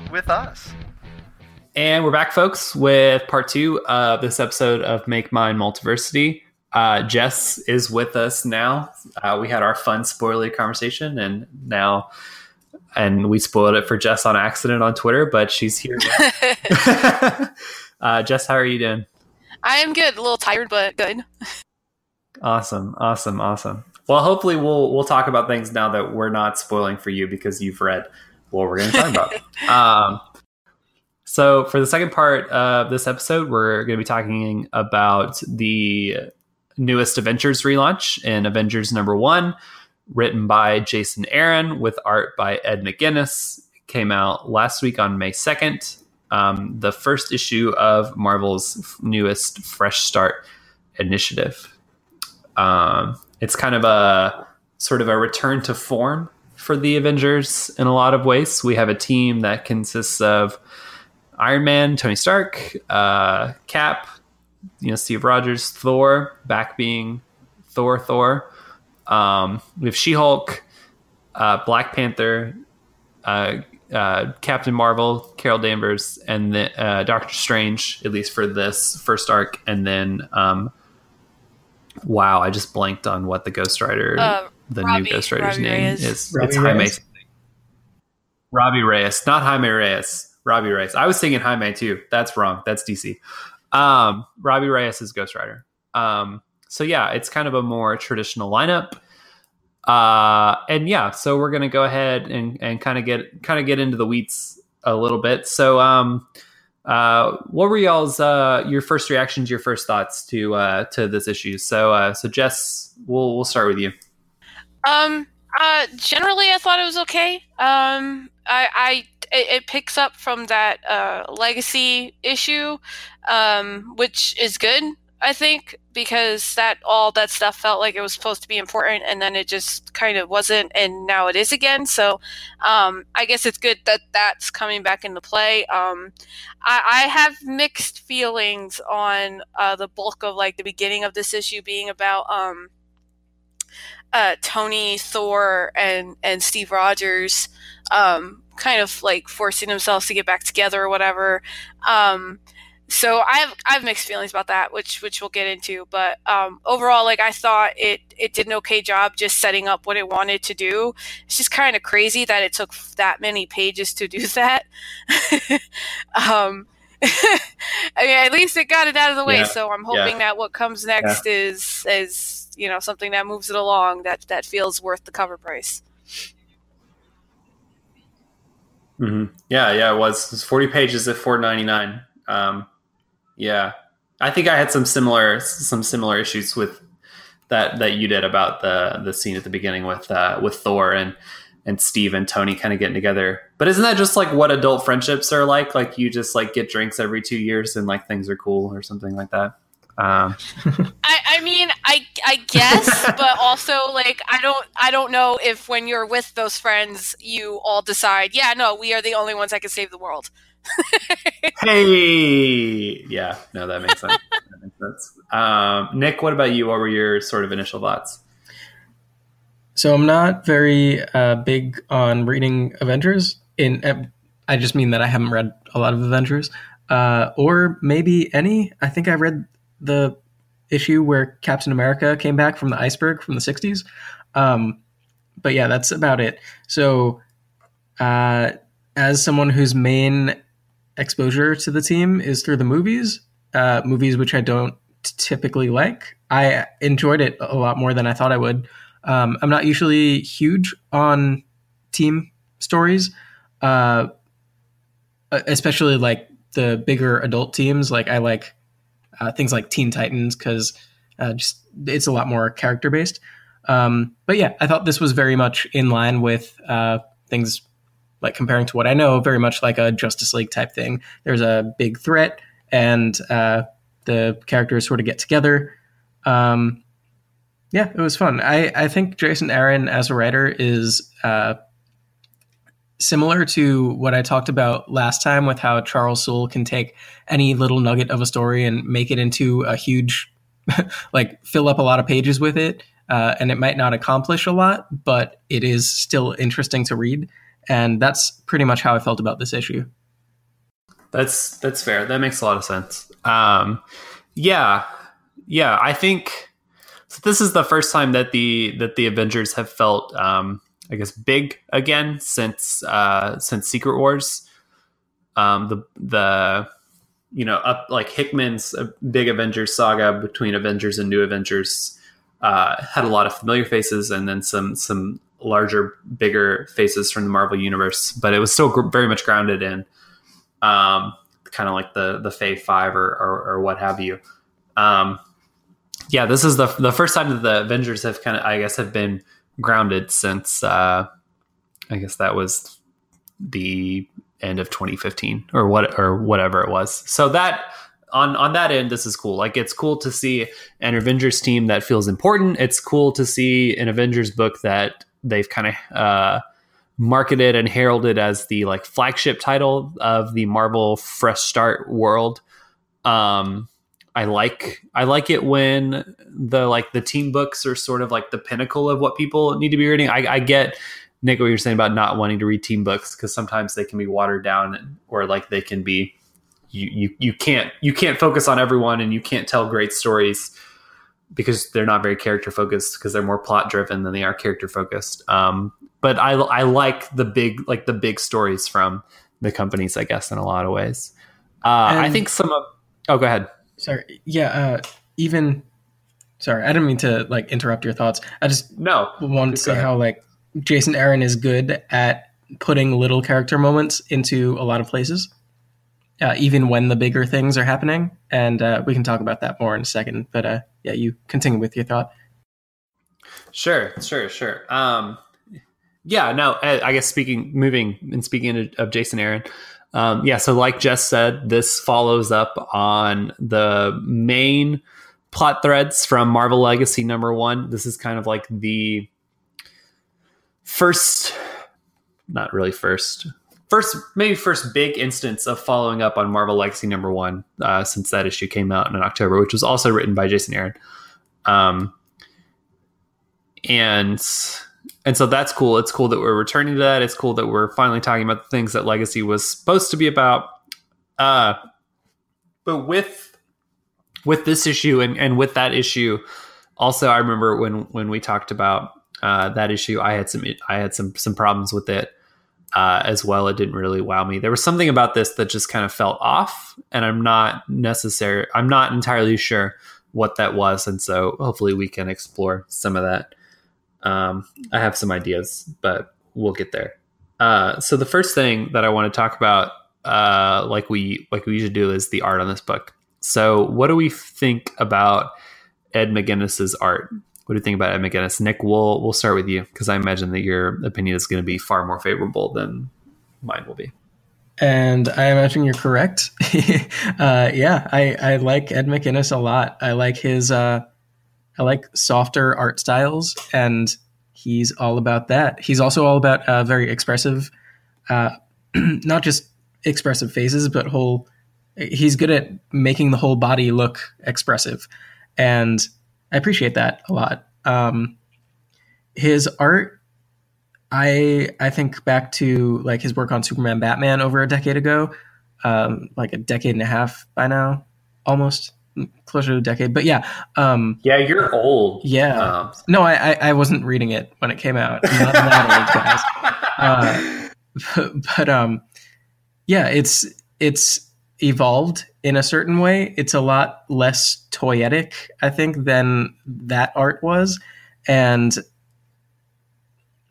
with us. And we're back, folks, with part two of this episode of Make Mine Multiversity. Uh, Jess is with us now. Uh, we had our fun spoiler conversation, and now, and we spoiled it for Jess on accident on Twitter, but she's here. now. uh, Jess, how are you doing? I am good. A little tired, but good. Awesome, awesome, awesome. Well, hopefully, we'll we'll talk about things now that we're not spoiling for you because you've read what we're going to talk about. um, so, for the second part of this episode, we're going to be talking about the newest Avengers relaunch in Avengers number one, written by Jason Aaron with art by Ed McGuinness. It came out last week on May 2nd. Um, the first issue of Marvel's newest Fresh Start initiative. Um, it's kind of a sort of a return to form for the Avengers in a lot of ways. We have a team that consists of Iron Man, Tony Stark, uh, Cap, you know, Steve Rogers, Thor, back being Thor, Thor. Um, we have She Hulk, uh, Black Panther, uh, uh, Captain Marvel, Carol Danvers, and uh, Doctor Strange, at least for this first arc, and then um, wow, I just blanked on what the Ghost Rider, Uh, the Robbie- new Ghost Rider's Robbie name Reyes. is. Robbie it's Jaime. Reyes? Robbie Reyes, not Jaime Reyes. Robbie Reyes. I was thinking Jaime too. That's wrong. That's DC. Um, Robbie Reyes is Ghost Rider. Um, so yeah, it's kind of a more traditional lineup. Uh, and yeah, so we're gonna go ahead and, and kind of get kind of get into the weeds a little bit. So um, uh, what were y'all's uh, your first reactions, your first thoughts to uh, to this issue? So uh, so Jess, we'll we'll start with you. Um, uh, generally, I thought it was okay. Um, I, I, it, it picks up from that uh, legacy issue, um, which is good. I think because that all that stuff felt like it was supposed to be important, and then it just kind of wasn't, and now it is again. So, um, I guess it's good that that's coming back into play. Um, I, I have mixed feelings on uh, the bulk of like the beginning of this issue being about um uh, Tony, Thor, and and Steve Rogers, um, kind of like forcing themselves to get back together or whatever. Um, so I have I have mixed feelings about that, which which we'll get into. But um, overall, like I thought it it did an okay job just setting up what it wanted to do. It's just kind of crazy that it took that many pages to do that. um, I mean, at least it got it out of the way. Yeah. So I'm hoping Yeah. that what comes next is is you know something that moves it along that that feels worth the cover price. hmm Yeah, yeah, it was. It was 40 pages at 4.99. Um, yeah, I think I had some similar some similar issues with that that you did about the the scene at the beginning with uh, with Thor and and Steve and Tony kind of getting together. But isn't that just like what adult friendships are like? Like you just like get drinks every two years and like things are cool or something like that. Um, I, I mean, I, I guess, but also like I don't I don't know if when you're with those friends you all decide, yeah, no, we are the only ones that can save the world. hey, yeah, no, that makes sense. that makes sense. Um, Nick, what about you? What were your sort of initial thoughts? So I'm not very uh, big on reading Avengers. In uh, I just mean that I haven't read a lot of Avengers, uh, or maybe any. I think I read the issue where Captain America came back from the iceberg from the '60s. Um, but yeah, that's about it. So, uh, as someone whose main exposure to the team is through the movies, uh, movies which I don't typically like, I enjoyed it a lot more than I thought I would. Um, I'm not usually huge on team stories, uh, especially like the bigger adult teams. Like I like uh, things like Teen Titans because uh, just it's a lot more character based. Um, but yeah, I thought this was very much in line with uh, things like comparing to what I know, very much like a Justice League type thing. There's a big threat, and uh, the characters sort of get together. Um, yeah, it was fun. I, I think Jason Aaron as a writer is uh, similar to what I talked about last time with how Charles Soule can take any little nugget of a story and make it into a huge, like, fill up a lot of pages with it. Uh, and it might not accomplish a lot, but it is still interesting to read. And that's pretty much how I felt about this issue. That's that's fair. That makes a lot of sense. Um, yeah, yeah. I think so this is the first time that the that the Avengers have felt, um, I guess, big again since uh, since Secret Wars. Um, the the you know up like Hickman's uh, big Avengers saga between Avengers and New Avengers uh, had a lot of familiar faces and then some some larger, bigger faces from the Marvel universe, but it was still gr- very much grounded in um, kind of like the the Phase Five or, or or what have you. Um, yeah, this is the the first time that the Avengers have kind of I guess have been grounded since uh, I guess that was the end of 2015 or what or whatever it was. So that on on that end, this is cool. Like it's cool to see an Avengers team that feels important. It's cool to see an Avengers book that they've kind of uh, marketed and heralded as the like flagship title of the Marvel Fresh Start world. Um, I like I like it when the like the team books are sort of like the pinnacle of what people need to be reading. I, I get Nick what you're saying about not wanting to read team books because sometimes they can be watered down or like they can be you you you can't you can't focus on everyone and you can't tell great stories because they're not very character focused because they're more plot driven than they are character focused. Um, but I I like the big like the big stories from the companies I guess in a lot of ways. Uh, I think some of oh go ahead. Sorry. Yeah. Uh, even. Sorry, I didn't mean to like interrupt your thoughts. I just No, want to say how like Jason Aaron is good at putting little character moments into a lot of places, uh, even when the bigger things are happening. And uh, we can talk about that more in a second. But uh, yeah, you continue with your thought. Sure, sure, sure. Um, yeah, no, I I guess speaking, moving and speaking of Jason Aaron, um, yeah. So, like Jess said, this follows up on the main plot threads from Marvel Legacy number one. This is kind of like the first, not really first, first maybe first big instance of following up on Marvel Legacy number one uh, since that issue came out in October, which was also written by Jason Aaron. Um, and and so that's cool. It's cool that we're returning to that. It's cool that we're finally talking about the things that Legacy was supposed to be about. Uh, but with with this issue and, and with that issue, also I remember when when we talked about uh, that issue, I had some I had some some problems with it uh, as well. It didn't really wow me. There was something about this that just kind of felt off, and I'm not necessary. I'm not entirely sure what that was, and so hopefully we can explore some of that. Um, I have some ideas, but we'll get there. Uh, so the first thing that I want to talk about, uh, like we like we usually do, is the art on this book. So what do we think about Ed McGuinness's art? What do you think about Ed McGuinness? Nick, we'll we'll start with you because I imagine that your opinion is going to be far more favorable than mine will be. And I imagine you're correct. uh, yeah, I, I like Ed McGuinness a lot. I like his uh, I like softer art styles, and he's all about that. He's also all about uh, very expressive, uh, not just expressive faces, but whole. He's good at making the whole body look expressive, and I appreciate that a lot. Um, his art, I I think back to like his work on Superman, Batman over a decade ago, um, like a decade and a half by now, almost closer to a decade. But yeah, um, Yeah, you're old. yeah. Um, No, I, I I wasn't reading it when it came out. I'm not that old, guys. Uh, but, but um, yeah, it's it's evolved in a certain way. It's a lot less toyetic, I think, than that art was, and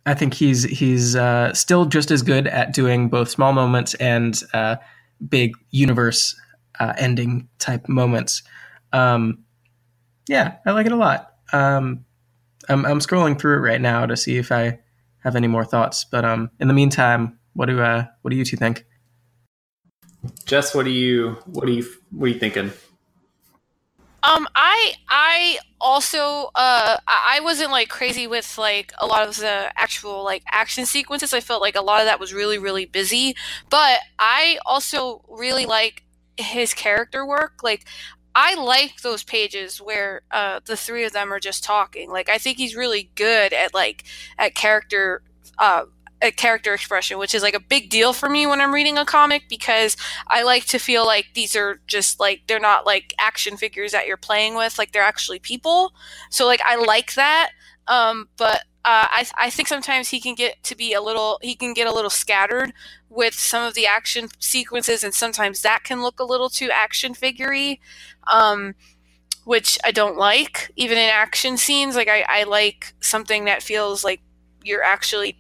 I think he's he's uh, still just as good at doing both small moments and uh, big universe uh, ending type moments. Um, yeah, I like it a lot. Um, I'm, I'm scrolling through it right now to see if I have any more thoughts. But um, in the meantime, what do uh, what do you two think? Jess, what do you what do you what are you thinking? Um, I I also uh I I wasn't like crazy with like a lot of the actual like action sequences. I felt like a lot of that was really really busy, but I also really like his character work. Like I like those pages where uh the three of them are just talking. Like I think he's really good at like at character uh a character expression, which is like a big deal for me when I'm reading a comic because I like to feel like these are just like they're not like action figures that you're playing with, like they're actually people. So like I like that. Um, but uh, I I think sometimes he can get to be a little he can get a little scattered with some of the action sequences, and sometimes that can look a little too action figurey. Um, which I don't like, even in action scenes. Like I, I like something that feels like you're actually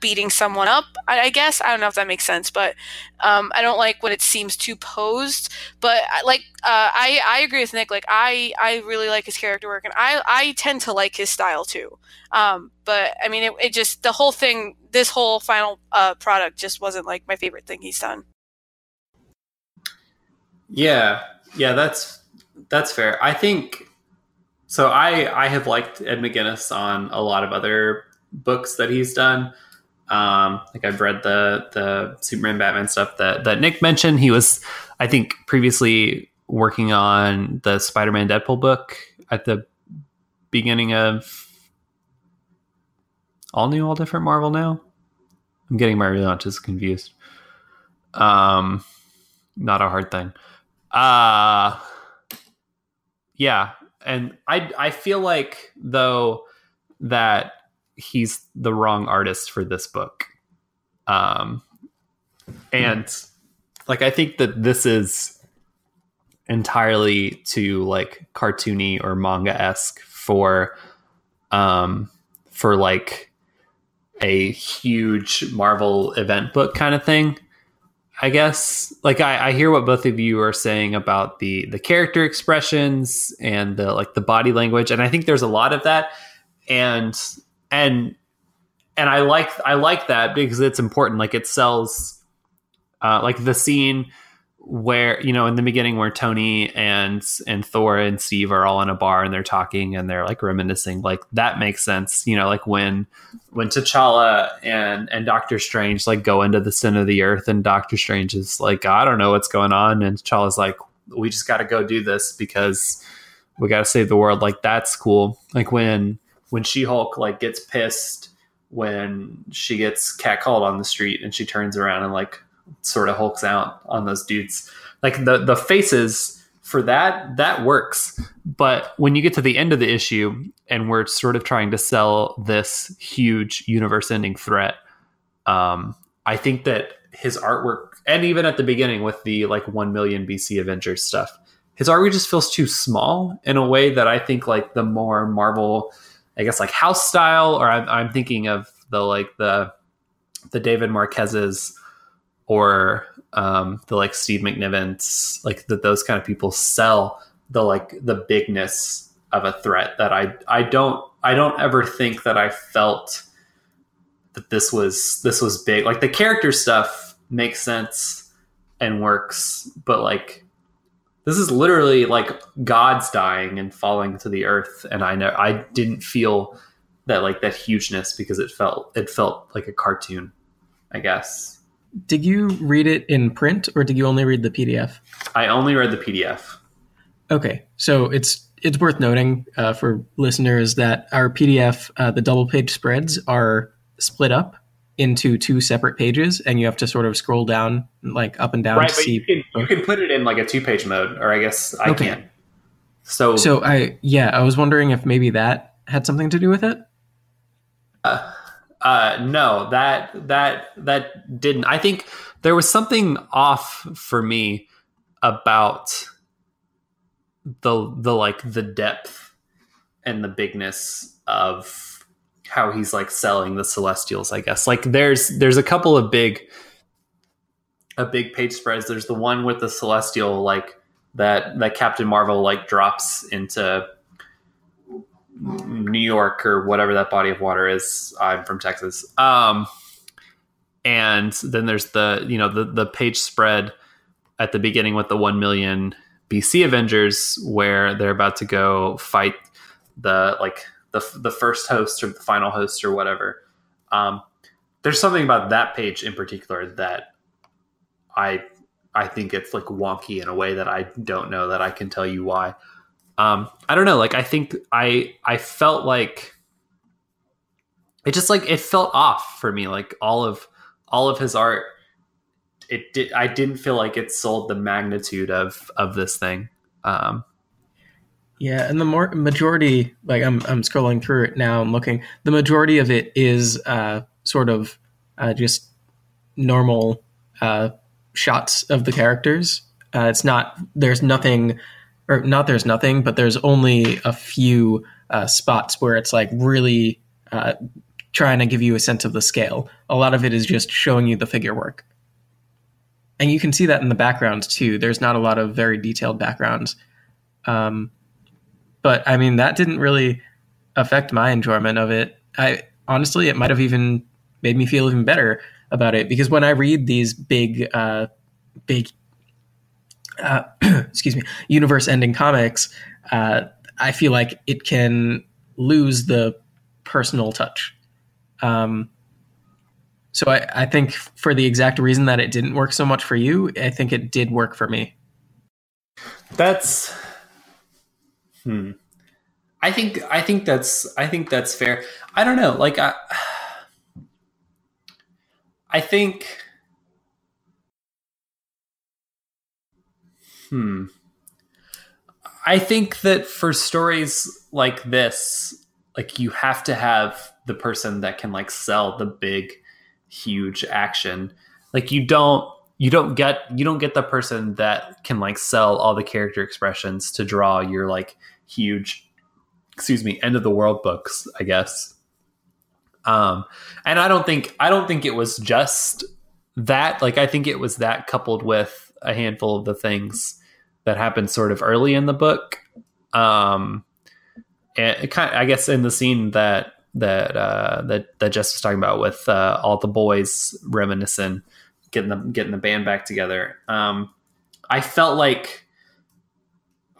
beating someone up I, I guess i don't know if that makes sense but um, i don't like when it seems too posed but like uh, I, I agree with nick like i i really like his character work and i i tend to like his style too um, but i mean it, it just the whole thing this whole final uh, product just wasn't like my favorite thing he's done Yeah, yeah, that's that's fair. I think so. I I have liked Ed McGuinness on a lot of other books that he's done. Um, like I've read the the Superman Batman stuff that that Nick mentioned. He was, I think, previously working on the Spider Man Deadpool book at the beginning of all new, all different Marvel now. I'm getting my relaunches confused. Um, not a hard thing. Uh yeah, and I I feel like though that he's the wrong artist for this book. Um and like I think that this is entirely too like cartoony or manga-esque for um for like a huge Marvel event book kind of thing. I guess like I, I hear what both of you are saying about the the character expressions and the like the body language, and I think there's a lot of that, and and and I like I like that because it's important. Like it sells, uh, like the scene where you know in the beginning where Tony and and Thor and Steve are all in a bar and they're talking and they're like reminiscing. Like that makes sense. You know, like when when T'Challa and and Doctor Strange like go into the center of the earth and Doctor Strange is like, I don't know what's going on, and T'Challa's like, we just got to go do this because we got to save the world. Like that's cool. Like when when She Hulk like gets pissed when she gets catcalled on the street and she turns around and like sort of hulks out on those dudes. like the the faces for that that works. But when you get to the end of the issue and we're sort of trying to sell this huge universe-ending threat, um, I think that his artwork, and even at the beginning with the like one million BC Avengers stuff, his artwork just feels too small in a way that I think like the more Marvel, I guess like house style, or I'm, I'm thinking of the like the the David Marquez's or um, the like Steve McNiven's, like that those kind of people sell the like the bigness of a threat that I I don't I don't ever think that I felt that this was this was big. Like the character stuff makes sense and works, but like this is literally like gods dying and falling to the earth, and I know I didn't feel that like that hugeness because it felt it felt like a cartoon, I guess. Did you read it in print or did you only read the PDF? I only read the PDF. Okay, so it's it's worth noting uh, for listeners that our PDF, uh, the double page spreads, are split up into two separate pages, and you have to sort of scroll down, like up and down, right? to see. you can, you can put it in like a two page mode, or I guess I Okay. can. So, So I yeah, I was wondering if maybe that had something to do with it. uh, no, that that that didn't. I think there was something off for me about the the like the depth and the bigness of how he's like selling the celestials i guess. Like there's there's a couple of big a big page spreads. There's the one with the celestial like that that captain marvel like drops into new york or whatever that body of water is. I'm from texas. Um and then there's the you know the the page spread at the beginning with the 1 million BC Avengers where they're about to go fight the like the the first host or the final host or whatever. Um, there's something about that page in particular that I I think it's like wonky in a way that I don't know that I can tell you why. Um, I don't know. Like I think I I felt like it just like it felt off for me. Like all of all of his art it did i didn't feel like it sold the magnitude of of this thing um Yeah, and the more majority, like I'm, I'm scrolling through it now and looking. The majority of it is uh, sort of uh, just normal uh, shots of the characters. Uh, it's not there's nothing, or not there's nothing, but there's only a few uh, spots where it's like really uh, trying to give you a sense of the scale. A lot of it is just showing you the figure work, and you can see that in the backgrounds too. There's not a lot of very detailed backgrounds. Um, but I mean that didn't really affect my enjoyment of it. I honestly, it might have even made me feel even better about it because when I read these big, uh, big, uh, excuse me, universe-ending comics, uh, I feel like it can lose the personal touch. Um, so I, I think for the exact reason that it didn't work so much for you, I think it did work for me. that's hmm. I think i think that's i think that's fair. I don't know like i i think hmm. I think that for stories like this like you have to have the person that can like sell the big huge action. Like you don't you don't get you don't get the person that can like sell all the character expressions to draw your like huge excuse me end of the world books i guess. Um and i don't think i don't think it was just that like i think it was that coupled with a handful of the things that happened sort of early in the book. Um and kind i guess in the scene that that uh that that jess was talking about with uh all the boys reminiscing getting the getting the band back together. Um, I felt like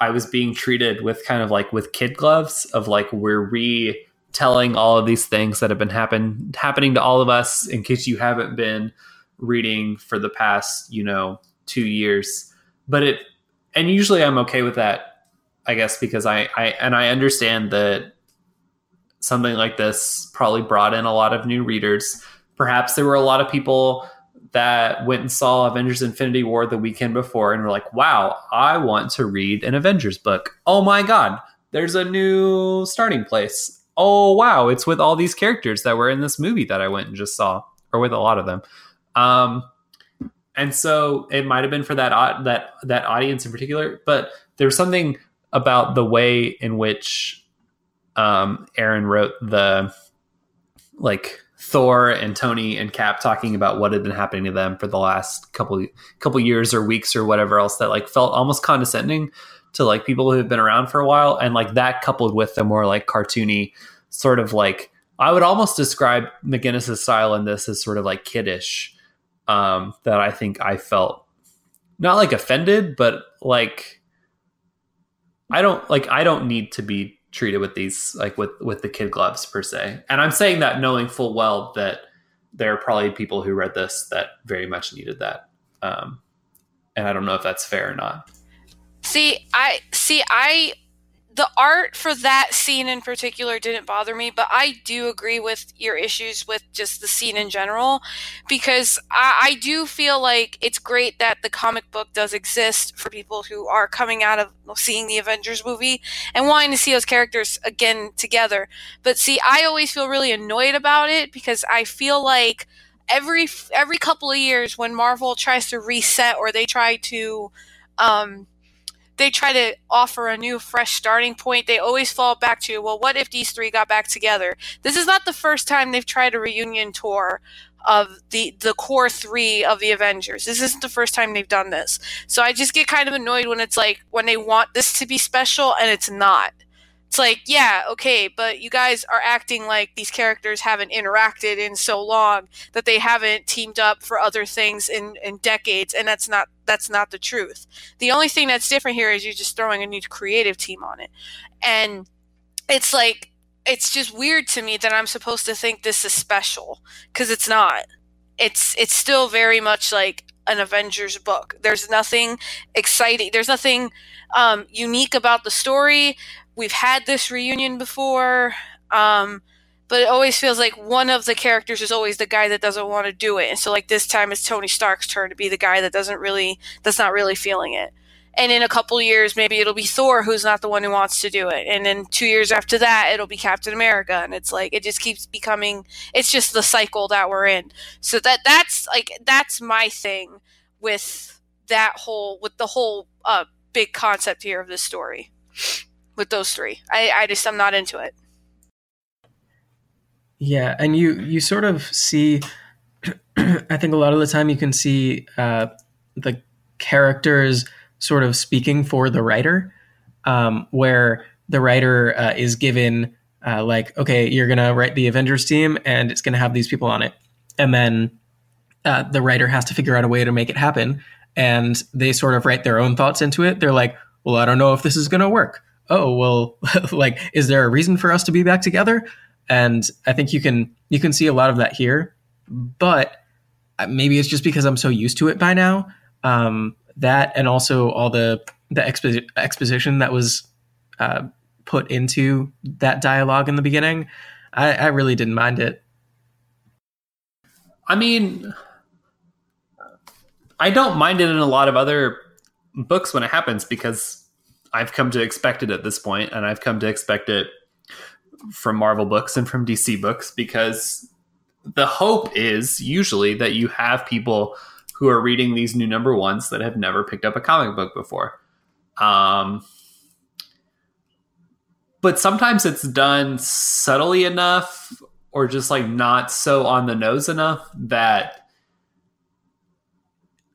I was being treated with kind of like with kid gloves of like we're retelling all of these things that have been happen happening to all of us. In case you haven't been reading for the past, you know, two years, but it and usually I'm okay with that, I guess, because I I and I understand that something like this probably brought in a lot of new readers. Perhaps there were a lot of people that went and saw Avengers Infinity War the weekend before and were like, wow, I want to read an Avengers book. Oh my God, there's a new starting place. Oh wow, it's with all these characters that were in this movie that I went and just saw, or with a lot of them. Um, and so it might have been for that that that audience in particular, but there's something about the way in which um, Aaron wrote the like Thor and Tony and Cap talking about what had been happening to them for the last couple couple years or weeks or whatever else that like felt almost condescending to like people who have been around for a while. And like that coupled with the more like cartoony sort of like I would almost describe McGuinness's style in this as sort of like kiddish um that I think I felt not like offended but like I don't like I don't need to be treated with these like with with the kid gloves per se. And I'm saying that knowing full well that there are probably people who read this that very much needed that. Um, and I don't know if that's fair or not. See, I see I the art for that scene in particular didn't bother me, but I do agree with your issues with just the scene in general because I, I, do feel like it's great that the comic book does exist for people who are coming out of seeing the Avengers movie and wanting to see those characters again together. But see, I always feel really annoyed about it because I feel like every every couple of years when Marvel tries to reset or they try to um, they try to offer a new fresh starting point they always fall back to well what if these three got back together? This is not the first time they've tried a reunion tour of the the core three of the avengers. This isn't the first time they've done this. So i just get kind of annoyed when it's like when they want this to be special and it's not it's like, yeah, okay, but you guys are acting like these characters haven't interacted in so long that they haven't teamed up for other things in, in decades, and that's not that's not the truth. The only thing that's different here is you're just throwing a new creative team on it. And it's like it's just weird to me that I'm supposed to think this is special because it's not. It's it's still very much like an Avengers book. There's nothing exciting. There's nothing um, unique about the story we've had this reunion before, um, but it always feels like one of the characters is always the guy that doesn't want to do it. And so, like this time, it's Tony Stark's turn to be the guy that doesn't really, that's not really feeling it. And in a couple years, maybe it'll be Thor who's not the one who wants to do it. And then two years after that, it'll be Captain America. And it's like it just keeps becoming. It's just the cycle that we're in. So that that's like that's my thing with that whole with the whole uh, big concept here of this story with those three. I, I just I'm not into it. Yeah, and you you sort of see. I think a lot of the time you can see uh, the characters sort of speaking for the writer, um, where the writer uh, is given uh, like, okay, you're gonna write the Avengers team, and it's gonna have these people on it, and then uh, the writer has to figure out a way to make it happen, and they sort of write their own thoughts into it. They're like, well, I don't know if this is gonna work oh well like is there a reason for us to be back together? And i think you can you can see a lot of that here but uh, maybe it's just because i'm so used to it by now um, that and also all the the expo- exposition that was uh, put into that dialogue in the beginning I, I really didn't mind it. I mean i don't mind it in a lot of other books when it happens because I've come to expect it at this point, and I've come to expect it from Marvel books and from DC books because the hope is usually that you have people who are reading these new number ones that have never picked up a comic book before. Um, but sometimes it's done subtly enough or just like not so on the nose enough that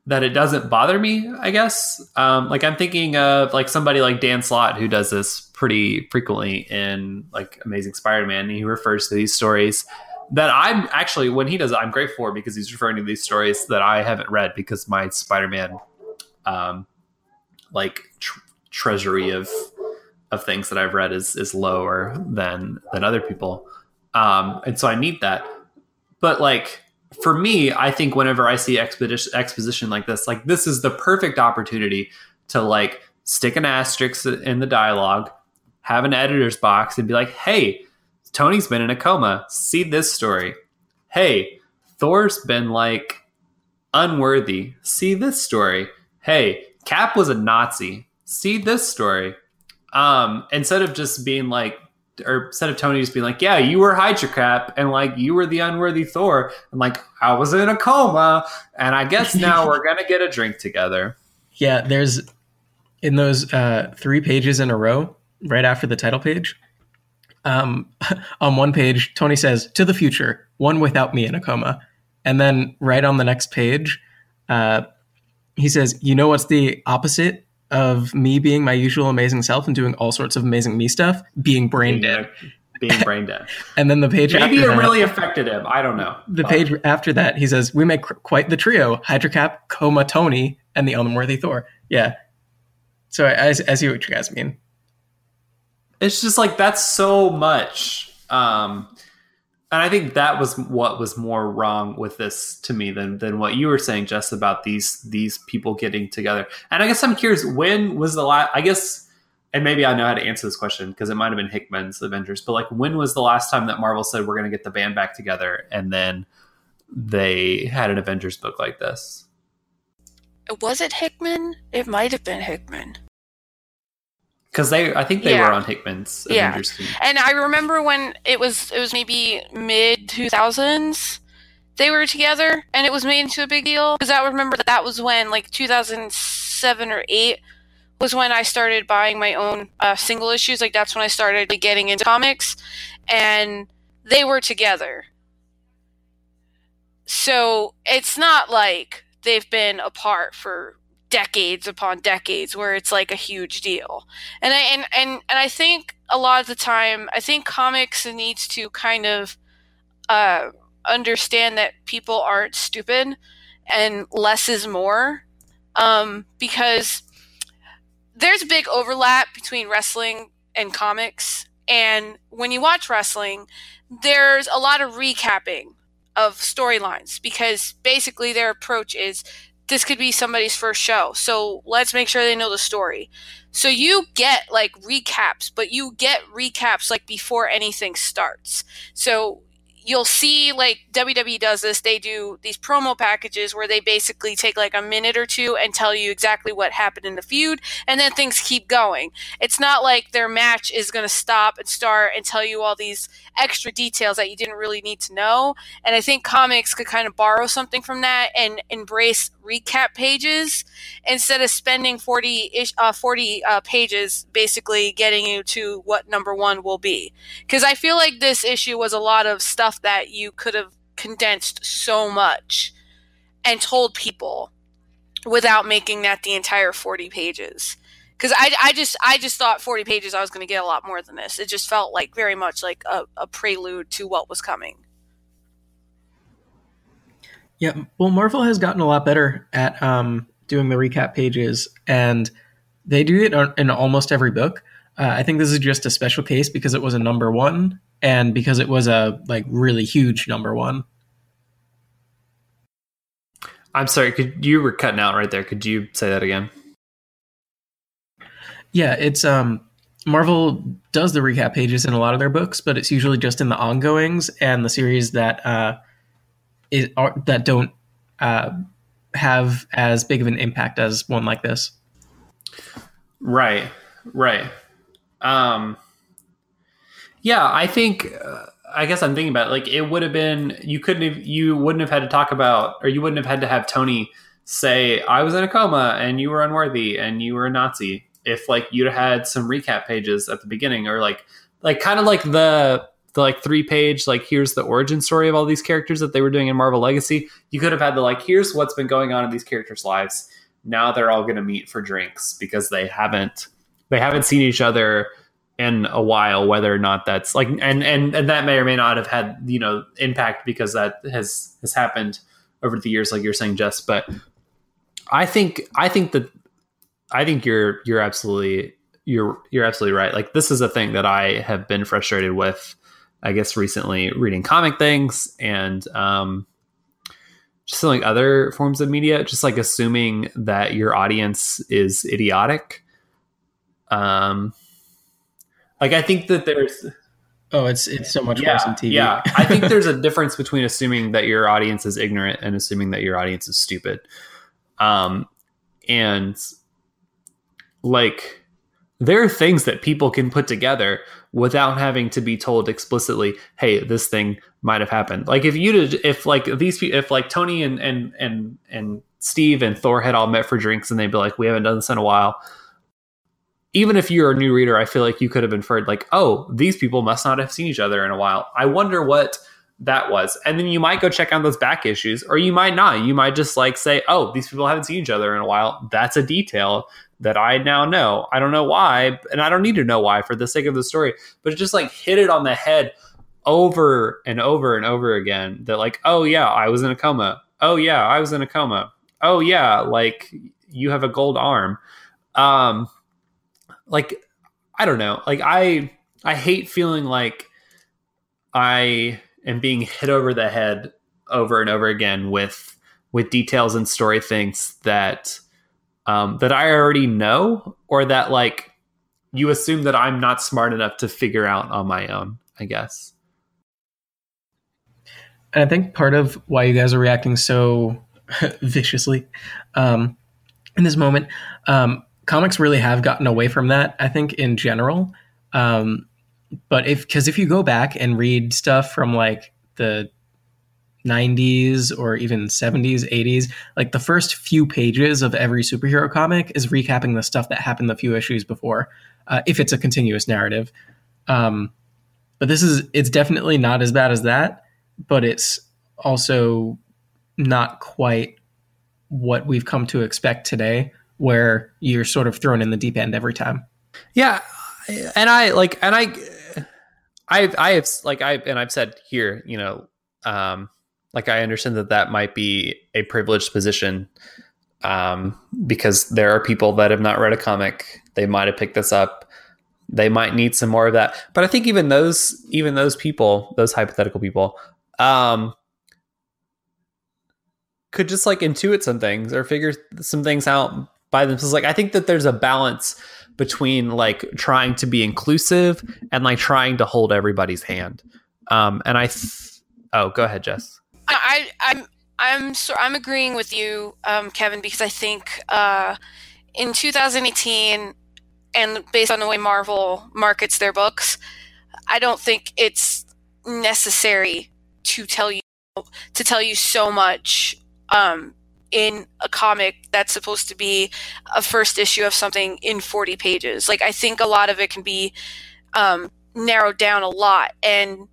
that it doesn't bother me, I guess. Um, like I'm thinking of like somebody like Dan Slott who does this pretty frequently in like Amazing Spider-Man. He refers to these stories that I'm actually when he does it, I'm grateful for because he's referring to these stories that I haven't read because my Spider-Man um, like tr- treasury of of things that I've read is is lower than than other people. Um, and so I need that. But like for me, I think whenever I see expedition exposition like this, like this is the perfect opportunity to like stick an asterisk in the dialogue, have an editor's box, and be like, "Hey, Tony's been in a coma. See this story. Hey, Thor's been like unworthy. See this story. Hey, Cap was a Nazi. See this story. Um, instead of just being like, or instead of Tony just being like, yeah, you were Hydra Cap and like you were the unworthy Thor, and like I was in a coma, and I guess now we're gonna get a drink together. Yeah, there's in those uh, three pages in a row, right after the title page. Um, on one page, Tony says, "To the future, one without me in a coma," and then right on the next page, uh, he says, "You know what's the opposite of me being my usual amazing self and doing all sorts of amazing me stuff? Being brain dead." Being brain dead. And then the page Maybe after it that, really affected him. I don't know. the page after that, he says, "We make quite the trio: Hydracap, Coma, Tony, and the unworthy Thor." Yeah. So I, I, I see what you guys mean. it's just like that's so much um and i think that was what was more wrong with this to me than than what you were saying just about these these people getting together and i guess i'm curious when was the last i guess and maybe i know how to answer this question because it might have been hickman's avengers but like when was the last time that marvel said we're going to get the band back together and then they had an avengers book like this Was it Hickman? It might have been Hickman. Because they i think they Yeah. were on hickman's Yeah. avengers team And I remember when it was it was maybe mid two thousands they were together and it was made into a big deal because I remember that that was when like two thousand seven or eight was when I started buying my own uh, single issues. Like that's when I started getting into comics, and they were together. So it's not like they've been apart for decades upon decades where it's like a huge deal. And I and and and I think a lot of the time I think comics needs to kind of uh, understand that people aren't stupid and less is more um, because there's a big overlap between wrestling and comics. And when you watch wrestling there's a lot of recapping of storylines because basically their approach is this could be somebody's first show. So let's make sure they know the story. So you get like recaps, but you get recaps like before anything starts. So you'll see like WWE does this. They do these promo packages where they basically take like a minute or two and tell you exactly what happened in the feud, and then things keep going. It's not like their match is going to stop and start and tell you all these extra details that you didn't really need to know. And I think comics could kind of borrow something from that and embrace recap pages instead of spending 40 ish, uh, 40 uh, pages basically getting you to what number one will be. Because I feel like this issue was a lot of stuff that you could have condensed so much and told people without making that the entire 40 pages. Because I, I just i just thought 40 pages i was going to get a lot more than this. It just felt like very much like a, a prelude to what was coming Yeah, well, Marvel has gotten a lot better at um, doing the recap pages, and they do it in almost every book. Uh, I think this is just a special case because it was a number one, and because it was a like really huge number one. i'm sorry could you were cutting out right there could you say that again Yeah, it's um, Marvel does the recap pages in a lot of their books, but it's usually just in the ongoings and the series that uh, is, are, that don't uh, have as big of an impact as one like this. Right, right. Um, yeah, I think. Uh, I guess I'm thinking about it, like it would have been you couldn't have you wouldn't have had to talk about or you wouldn't have had to have Tony say I was in a coma and you were unworthy and you were a Nazi if like you'd had some recap pages at the beginning or like like kind of like the the like three page like here's the origin story of all these characters that they were doing in Marvel Legacy. You could have had the like here's what's been going on in these characters lives. Now they're all going to meet for drinks because they haven't they haven't seen each other in a while whether or not that's like and and and that may or may not have had you know impact because that has has happened over the years like you're saying Jess. But I think I think that I think you're you're absolutely you're you're absolutely right. Like this is a thing that I have been frustrated with I guess recently reading comic things and um just like other forms of media just like assuming that your audience is idiotic um like I think that there's Oh, it's it's so much yeah, worse in TV. Yeah, I think there's a difference between assuming that your audience is ignorant and assuming that your audience is stupid. Um, and like there are things that people can put together without having to be told explicitly, "Hey, this thing might have happened." Like if you did, if like these, if like Tony and and and and Steve and Thor had all met for drinks and they'd be like, "We haven't done this in a while." Even if you're a new reader, I feel like you could have inferred like, "Oh, these people must not have seen each other in a while." I wonder what that was, and then you might go check out those back issues, or you might not. You might just like say, "Oh, these people haven't seen each other in a while." That's a detail that I now know. I don't know why, and I don't need to know why for the sake of the story, but it just like hit it on the head over and over and over again that like, oh yeah, I was in a coma. Oh yeah, I was in a coma. Oh yeah, like you have a gold arm. Um like I don't know. Like I I hate feeling like I am being hit over the head over and over again with with details and story things that um, that I already know, or that like you assume that I'm not smart enough to figure out on my own. I guess. And I think part of why you guys are reacting so viciously um, in this moment, um, comics really have gotten away from that. I think in general, um, but if because if you go back and read stuff from like the 90s or even 70s, 80s, like the first few pages of every superhero comic is recapping the stuff that happened the few issues before, uh, if it's a continuous narrative. Um, but this is, it's definitely not as bad as that, but it's also not quite what we've come to expect today, where you're sort of thrown in the deep end every time. Yeah. And I like, and I, I, I have like I and I've said here, you know, um, like I understand that that might be a privileged position um, because there are people that have not read a comic. They might have picked this up. They might need some more of that. But I think even those, even those people, those hypothetical people, um, could just like intuit some things or figure some things out by themselves. Like I think that there's a balance between like trying to be inclusive and like trying to hold everybody's hand. Um, and I, th- oh, go ahead, Jess. I, I'm I'm so I'm agreeing with you, um, Kevin, because I think uh, in 2018, and based on the way Marvel markets their books, I don't think it's necessary to tell you to tell you so much um, in a comic that's supposed to be a first issue of something in 40 pages. Like I think a lot of it can be um, narrowed down a lot, and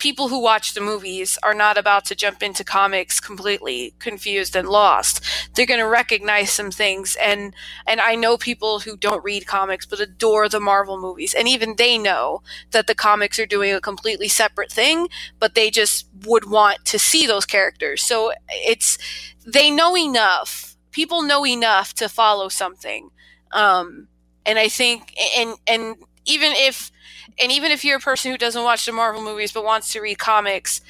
people who watch the movies are not about to jump into comics completely confused and lost. They're going to recognize some things and and I know people who don't read comics but adore the Marvel movies and even they know that the comics are doing a completely separate thing, but they just would want to see those characters. So it's they know enough. People know enough to follow something. Um and I think and and even if and even if you're a person who doesn't watch the Marvel movies but wants to read comics,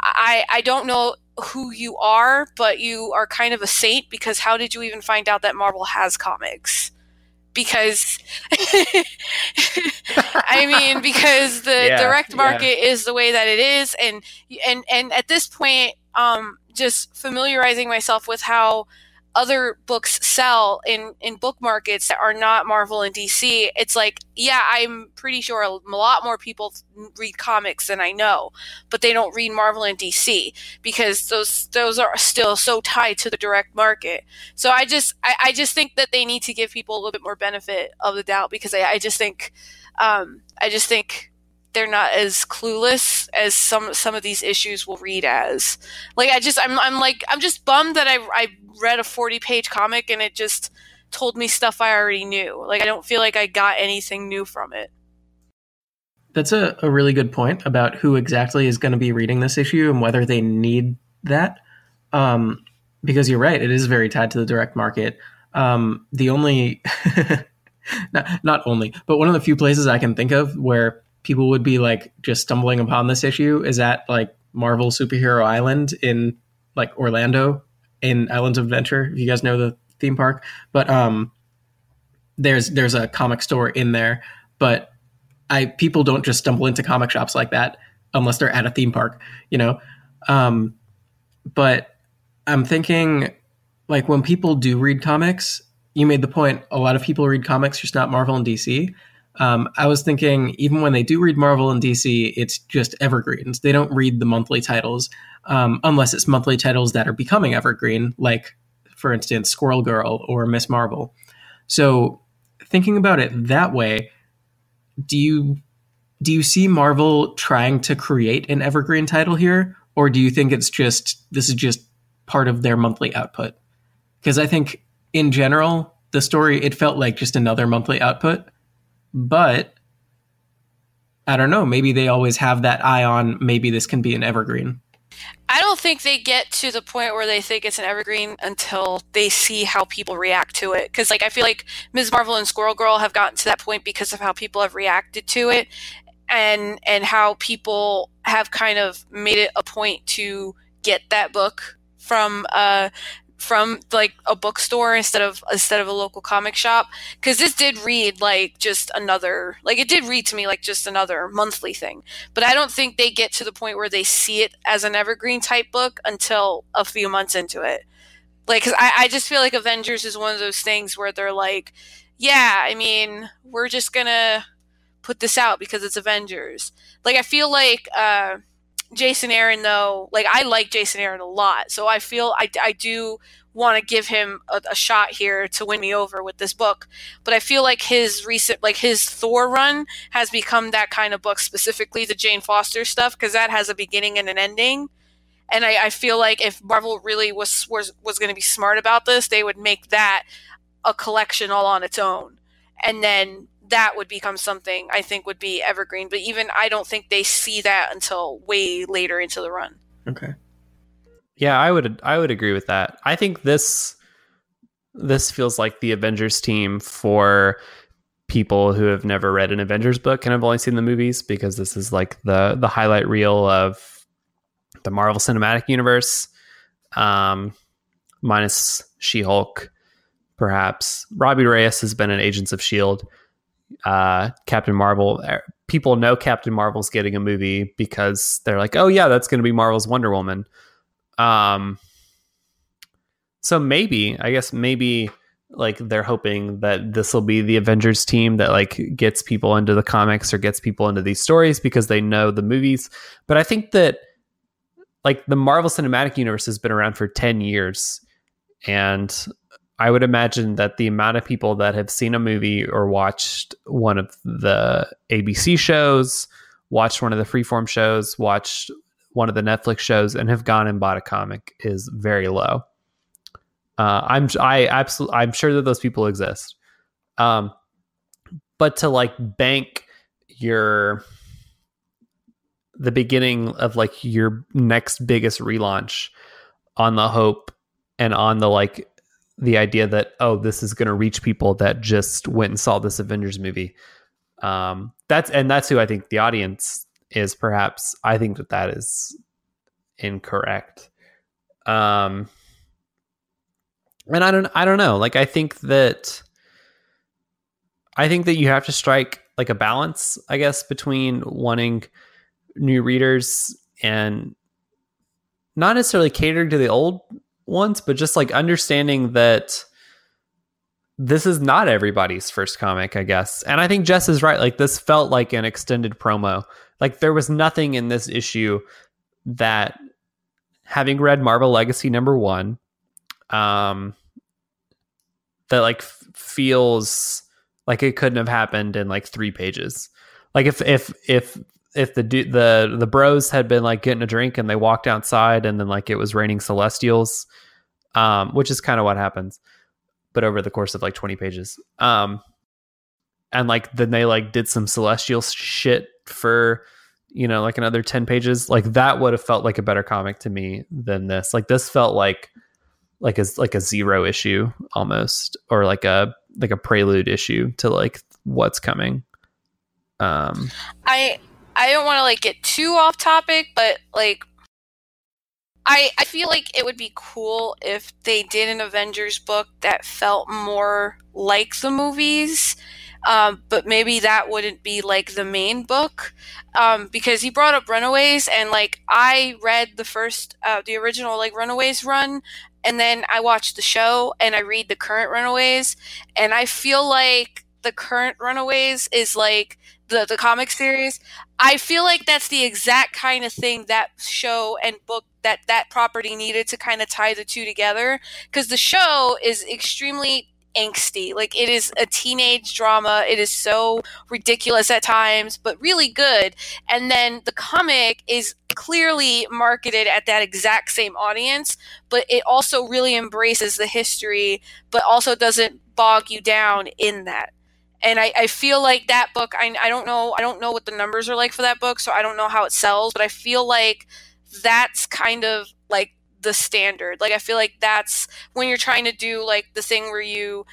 I I don't know who you are, but you are kind of a saint because how did you even find out that Marvel has comics? Because I mean, because the Yeah, direct yeah. market is the way that it is, and and and at this point, um, just familiarizing myself with how other books sell in in book markets that are not Marvel and DC, it's like, yeah, I'm pretty sure a lot more people read comics than I know, but they don't read Marvel and DC because those those are still so tied to the direct market. So I just I, I just think that they need to give people a little bit more benefit of the doubt because I, I just think um, I just think they're not as clueless as some some of these issues will read as. Like I just I'm I'm like I'm just bummed that I I read a 40 page comic and it just told me stuff I already knew. Like I don't feel like I got anything new from it. That's a, a really good point about who exactly is going to be reading this issue and whether they need that. Um, because you're right, it is very tied to the direct market. Um, the only, not, not only, but one of the few places I can think of where people would be like just stumbling upon this issue is at like Marvel Superhero Island in like Orlando in Islands of Adventure. If you guys know the theme park, but um, there's there's a comic store in there, but I people don't just stumble into comic shops like that unless they're at a theme park, you know. Um, but I'm thinking, like when people do read comics, you made the point. A lot of people read comics, just not Marvel and DC. Um, I was thinking, even when they do read Marvel and DC, it's just evergreens. They don't read the monthly titles um, unless it's monthly titles that are becoming evergreen, like, for instance, Squirrel Girl or Ms. Marvel. So, thinking about it that way, do you do you see Marvel trying to create an evergreen title here, or do you think it's just this is just part of their monthly output? Because I think in general, the story it felt like just another monthly output but I don't know. Maybe they always have that eye on maybe this can be an evergreen. I don't think they get to the point where they think it's an evergreen until they see how people react to it. Because, like, I feel like Ms. Marvel and Squirrel Girl have gotten to that point because of how people have reacted to it, and and how people have kind of made it a point to get that book from uh, from like a bookstore instead of instead of a local comic shop? Because this did read like just another like it did read to me like just another monthly thing. But i don't think they get to the point where they see it as an evergreen type book until a few months into it. Like cause I, I just feel like avengers is one of those things where they're like yeah i mean we're just gonna put this out because it's avengers. Like i feel like uh Jason Aaron, though, like I like Jason Aaron a lot, so I feel I, I do want to give him a, a, shot here to win me over with this book. But I feel like his recent, like his Thor run, has become that kind of book, specifically the Jane Foster stuff, because that has a beginning and an ending. And I, I feel like if Marvel really was was was going to be smart about this, they would make that a collection all on its own, and then that would become something I think would be evergreen. But even I don't think they see that until way later into the run. Okay. Yeah, I would I would agree with that. I think this this feels like the Avengers team for people who have never read an Avengers book and have only seen the movies because this is like the the highlight reel of the Marvel Cinematic Universe, um, minus She Hulk, perhaps. Robbie Reyes has been in Agents of Shield uh, Captain Marvel. Er, people know Captain Marvel's getting a movie because they're like, oh yeah, that's going to be Marvel's Wonder Woman. Um, so maybe I guess maybe like they're hoping that this will be the Avengers team that like gets people into the comics or gets people into these stories because they know the movies. But I think that like the Marvel Cinematic Universe has been around for 10 years and I would imagine that the amount of people that have seen a movie or watched one of the ABC shows, watched one of the freeform shows, watched one of the Netflix shows, and have gone and bought a comic is very low. Uh, I'm I absolutely I'm sure that those people exist, um, but to like bank your the beginning of like your next biggest relaunch on the hope and on the like the idea that oh this is going to reach people that just went and saw this avengers movie. Um that's and that's who i think the audience is perhaps. I think that that is incorrect. Um and i don't i don't know. Like i think that i think that you have to strike like a balance i guess between wanting new readers and not necessarily catering to the old once, but just like understanding that this is not everybody's first comic, I guess. And I think Jess is right. Like this felt like an extended promo. Like there was nothing in this issue that having read Marvel Legacy number 1 um that like f- feels like it couldn't have happened in like 3 pages. Like if if if if the the the bros had been like getting a drink and they walked outside and then like it was raining celestials um which is kind of what happens but over the course of like 20 pages um and like then they like did some celestial shit for you know like another 10 pages like that would have felt like a better comic to me than this. Like this felt like like a like a zero issue almost or like a like a prelude issue to like what's coming. Um i I don't want to like get too off topic, but like I I feel like it would be cool if they did an Avengers book that felt more like the movies. um, but maybe that wouldn't be like the main book um, because he brought up Runaways, and like I read the first, uh, the original like Runaways run, and then I watched the show and I read the current Runaways, and I feel like the current Runaways is like the the comic series. I feel like that's the exact kind of thing that show and book that that property needed to kind of tie the two together because the show is extremely angsty. Like it is a teenage drama. It is so ridiculous at times, but really good. And then the comic is clearly marketed at that exact same audience, but it also really embraces the history, but also doesn't bog you down in that. And I, I feel like that book, I, I don't know, I don't know what the numbers are like for that book, so I don't know how it sells, but I feel like that's kind of like the standard. Like I feel like that's when you're trying to do like the thing where you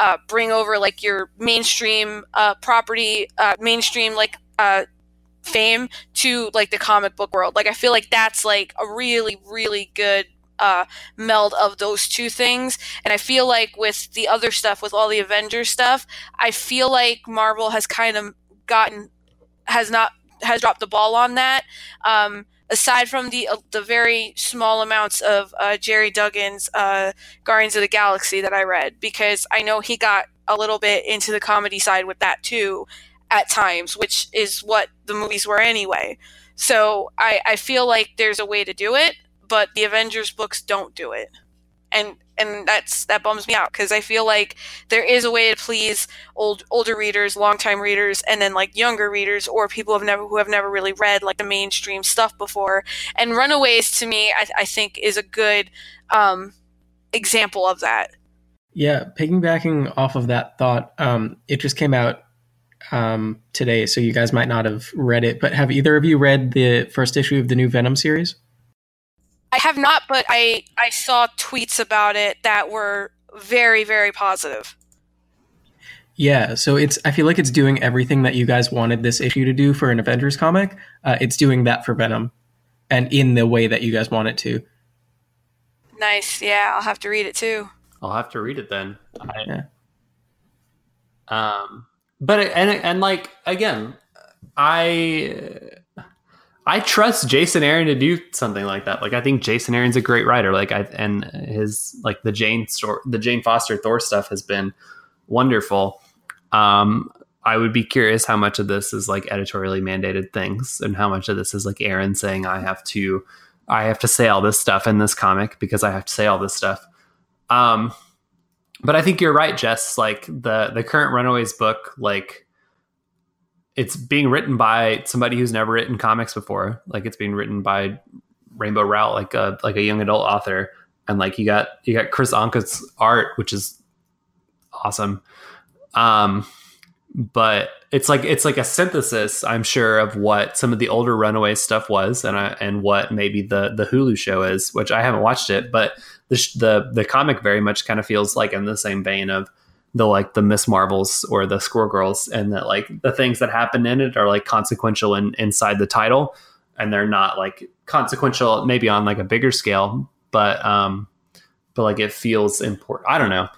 uh, bring over like your mainstream uh, property, uh, mainstream like uh, fame to like the comic book world. Like I feel like that's like a really really good uh, meld of those two things. And I feel like with the other stuff, with all the Avengers stuff, I feel like Marvel has kind of gotten has not has dropped the ball on that. Um, aside from the uh, the very small amounts of uh, Gerry Duggan's uh, Guardians of the Galaxy that I read, because I know he got a little bit into the comedy side with that too at times, which is what the movies were anyway. So I, I feel like there's a way to do it, but the Avengers books don't do it. And and that's that bums me out because I feel like there is a way to please old older readers, longtime readers, and then like younger readers or people have never who have never really read like the mainstream stuff before. And Runaways to me, I, I think is a good um, example of that. Yeah, piggybacking off of that thought, um, it just came out um, today, so you guys might not have read it. But have either of you read the first issue of the new Venom series? I have not, but I I saw tweets about it that were very very positive. Yeah, so it's I feel like it's doing everything that you guys wanted this issue to do for an Avengers comic. Uh, it's doing that for Venom, and in the way that you guys want it to. Nice. Yeah, I'll have to read it too. I'll have to read it then. I, Yeah. Um, but and and like again, I I trust Jason Aaron to do something like that. Like I think Jason Aaron's a great writer. Like I and his like the Jane story, the Jane Foster Thor stuff has been wonderful. Um, I would be curious how much of this is like editorially mandated things, and how much of this is like Aaron saying I have to, I have to say all this stuff in this comic because I have to say all this stuff. Um, but I think you're right, Jess. Like the the current Runaways book, like it's being written by somebody who's never written comics before. Like it's being written by Rainbow Rowell, like a like a young adult author, and like you got you got Kris Anka's art, which is awesome. Um, but it's like it's like a synthesis, I'm sure, of what some of the older Runaway stuff was, and I, and what maybe the the Hulu show is, which I haven't watched it, but the the the comic very much kind of feels like in the same vein of the like the Ms. Marvels or the Squirrel Girls, and that like the things that happen in it are like consequential in, inside the title, and they're not like consequential maybe on like a bigger scale, but um, but like it feels important. I don't know.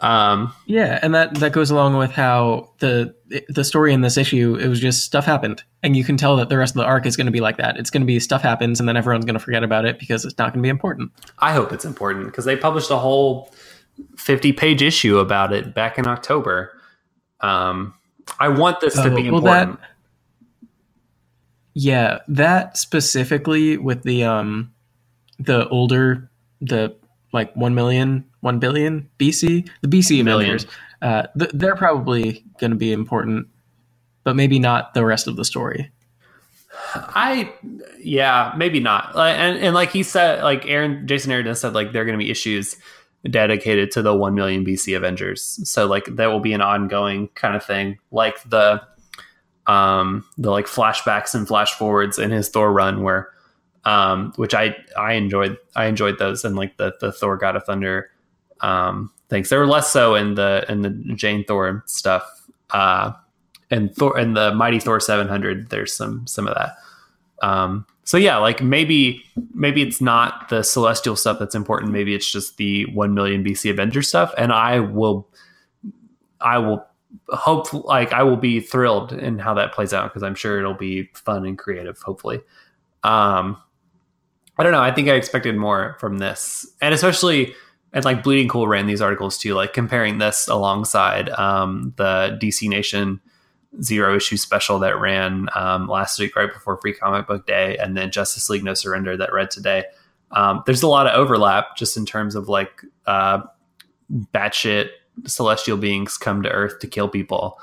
Um, Yeah, and that that goes along with how the the story in this issue it was just stuff happened, and you can tell that the rest of the arc is going to be like that. It's going to be stuff happens, and then everyone's going to forget about it because it's not going to be important. I hope it's important because they published a whole 50 page issue about it back in October. Um, I want this to Oh, be well, important. that- Yeah, that specifically with the um the older the like 1 million, 1 billion BC, the BC Million. Avengers, uh, th- they're probably going to be important, but maybe not the rest of the story. I, yeah, maybe not. And, and like he said, like Aaron, Jason Aaron said, like there are going to be issues dedicated to the 1 million BC Avengers. So like that will be an ongoing kind of thing, like the, um, the like flashbacks and flash forwards in his Thor run where, um, which I, I enjoyed, I enjoyed those and like the, the Thor God of Thunder, um, things. They were less so in the, in the Jane Thor stuff. Uh, and Thor and the Mighty Thor 700, there's some, some of that. Um, so yeah, like maybe maybe it's not the celestial stuff that's important. Maybe it's just the one million BC Avenger stuff, and I will I will hope like I will be thrilled in how that plays out because I'm sure it'll be fun and creative. Hopefully, um, I don't know. I think I expected more from this, and especially and like Bleeding Cool ran these articles too, like comparing this alongside um, the DC Nation zero issue special that ran um, last week right before Free Comic Book Day, and then Justice League No Surrender that read today. Um, there's a lot of overlap just in terms of like uh, batshit celestial beings come to Earth to kill people.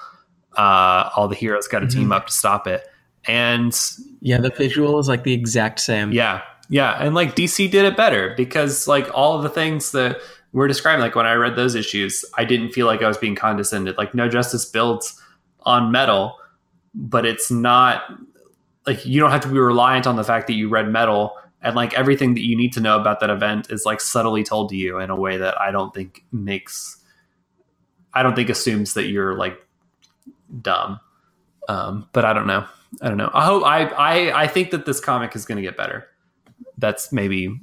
Uh, all the heroes got to team Mhm. up to stop it, and Yeah, the visual is like the exact same. yeah, yeah, and like DC did it better because like all of the things that we're describing, like when I read those issues, I didn't feel like I was being condescended. Like No Justice builds on metal, but it's not like you don't have to be reliant on the fact that you read metal and like everything that you need to know about that event is like subtly told to you in a way that I don't think makes I don't think assumes that you're like dumb. Um, but I don't know. I don't know. I hope I I I think that this comic is going to get better. That's maybe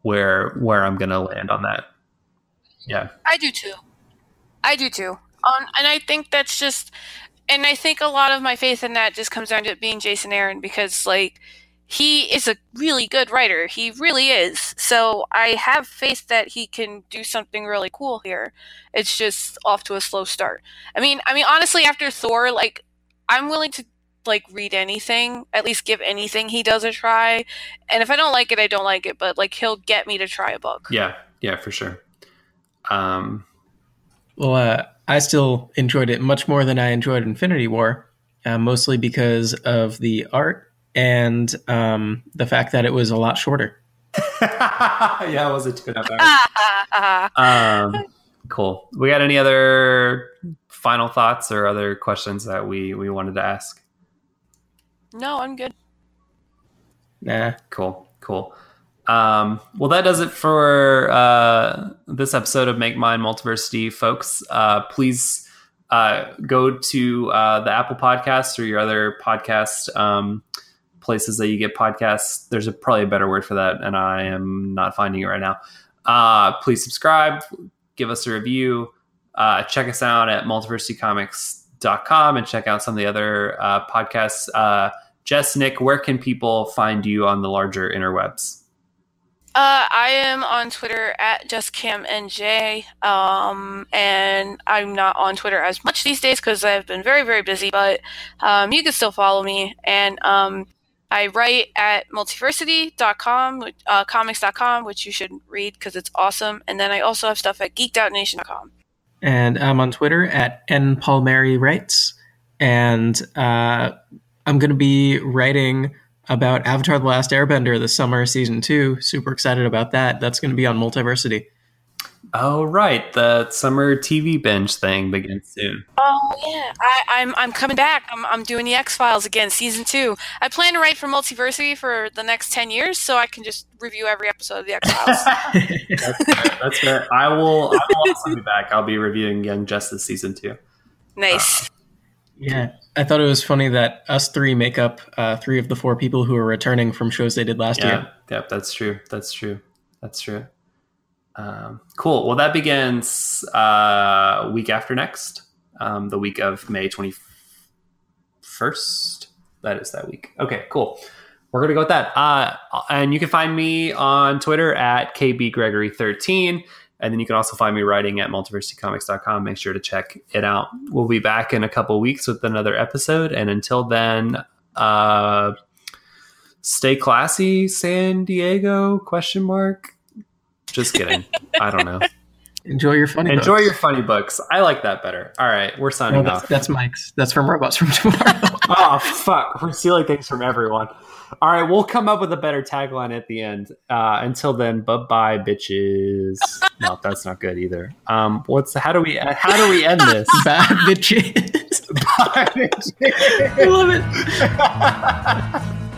where where I'm going to land on that. Yeah. I do too. I do too. Um, and I think that's just, and I think a lot of my faith in that just comes down to it being Jason Aaron because, like, he is a really good writer. He really is. So I have faith that he can do something really cool here. It's just off to a slow start. I mean, I mean, honestly, after Thor, like, I'm willing to like read anything, at least give anything he does a try. And if I don't like it, I don't like it. But like, he'll get me to try a book. Yeah. Yeah, for sure. Um Well, uh, I still enjoyed it much more than I enjoyed Infinity War, uh, mostly because of the art and um, the fact that it was a lot shorter. yeah, it was a two and a half hours. um, cool. We got any other final thoughts or other questions that we we wanted to ask? no, I'm good. Nah. Cool, cool. Um, well, that does it for uh, this episode of Make Mine Multiversity, folks. Uh, please uh, go to uh, the Apple Podcast or your other podcast um, places that you get podcasts. There's a, probably a better word for that, and I am not finding it right now. Uh, please subscribe, give us a review, uh, check us out at multiversitycomics.com and check out some of the other podcasts. Jess, Nick, where can people find you on the larger interwebs? Uh, I am on Twitter at justcamnj, um, and I'm not on Twitter as much these days because I've been very, very busy. But um, you can still follow me, and um, I write at multiversity.com, uh, comics.com, which you should read because it's awesome. And then I also have stuff at geekedoutnation.com. And I'm on Twitter at npaulmarywrites. And uh, I'm going to be writing about Avatar The Last Airbender this summer, season two. Super excited about that. That's going to be on Multiversity. Oh, right. The summer TV binge thing begins soon. Oh yeah, I, I'm I'm coming back. I'm I'm doing the X Files again, season two. I plan to write for Multiversity for the next ten years, so I can just review every episode of the X Files. That's fair. That's fair. I will, I will also be back. I'll be reviewing Young Justice season two. nice. Yeah. I thought it was funny that us three make up uh, three of the four people who are returning from shows they did last Yeah, year. yep, that's true. That's true. That's true. Um, cool. Well, that begins uh, week after next, um, the week of May twenty first. That is that week. Okay, cool. We're gonna go with that. Uh, and you can find me on Twitter at kbgregory13. And then you can also find me writing at multiversitycomics.com. Make sure to check it out. We'll be back in a couple weeks with another episode. And until then, uh, stay classy, San Diego? Question mark. Just kidding. I don't know. Enjoy your funny Enjoy books. your funny books. I like that better. All right, we're No, signing that's, off. that's Mike's. That's from Robots from Tomorrow. oh fuck, we're stealing things from everyone. All right, we'll come up with a better tagline at the end. Uh, until then, bye bye, bitches. no, that's not good either. Um, what's how do we how do we end this? Bad bitches. bye, bitches. I love it.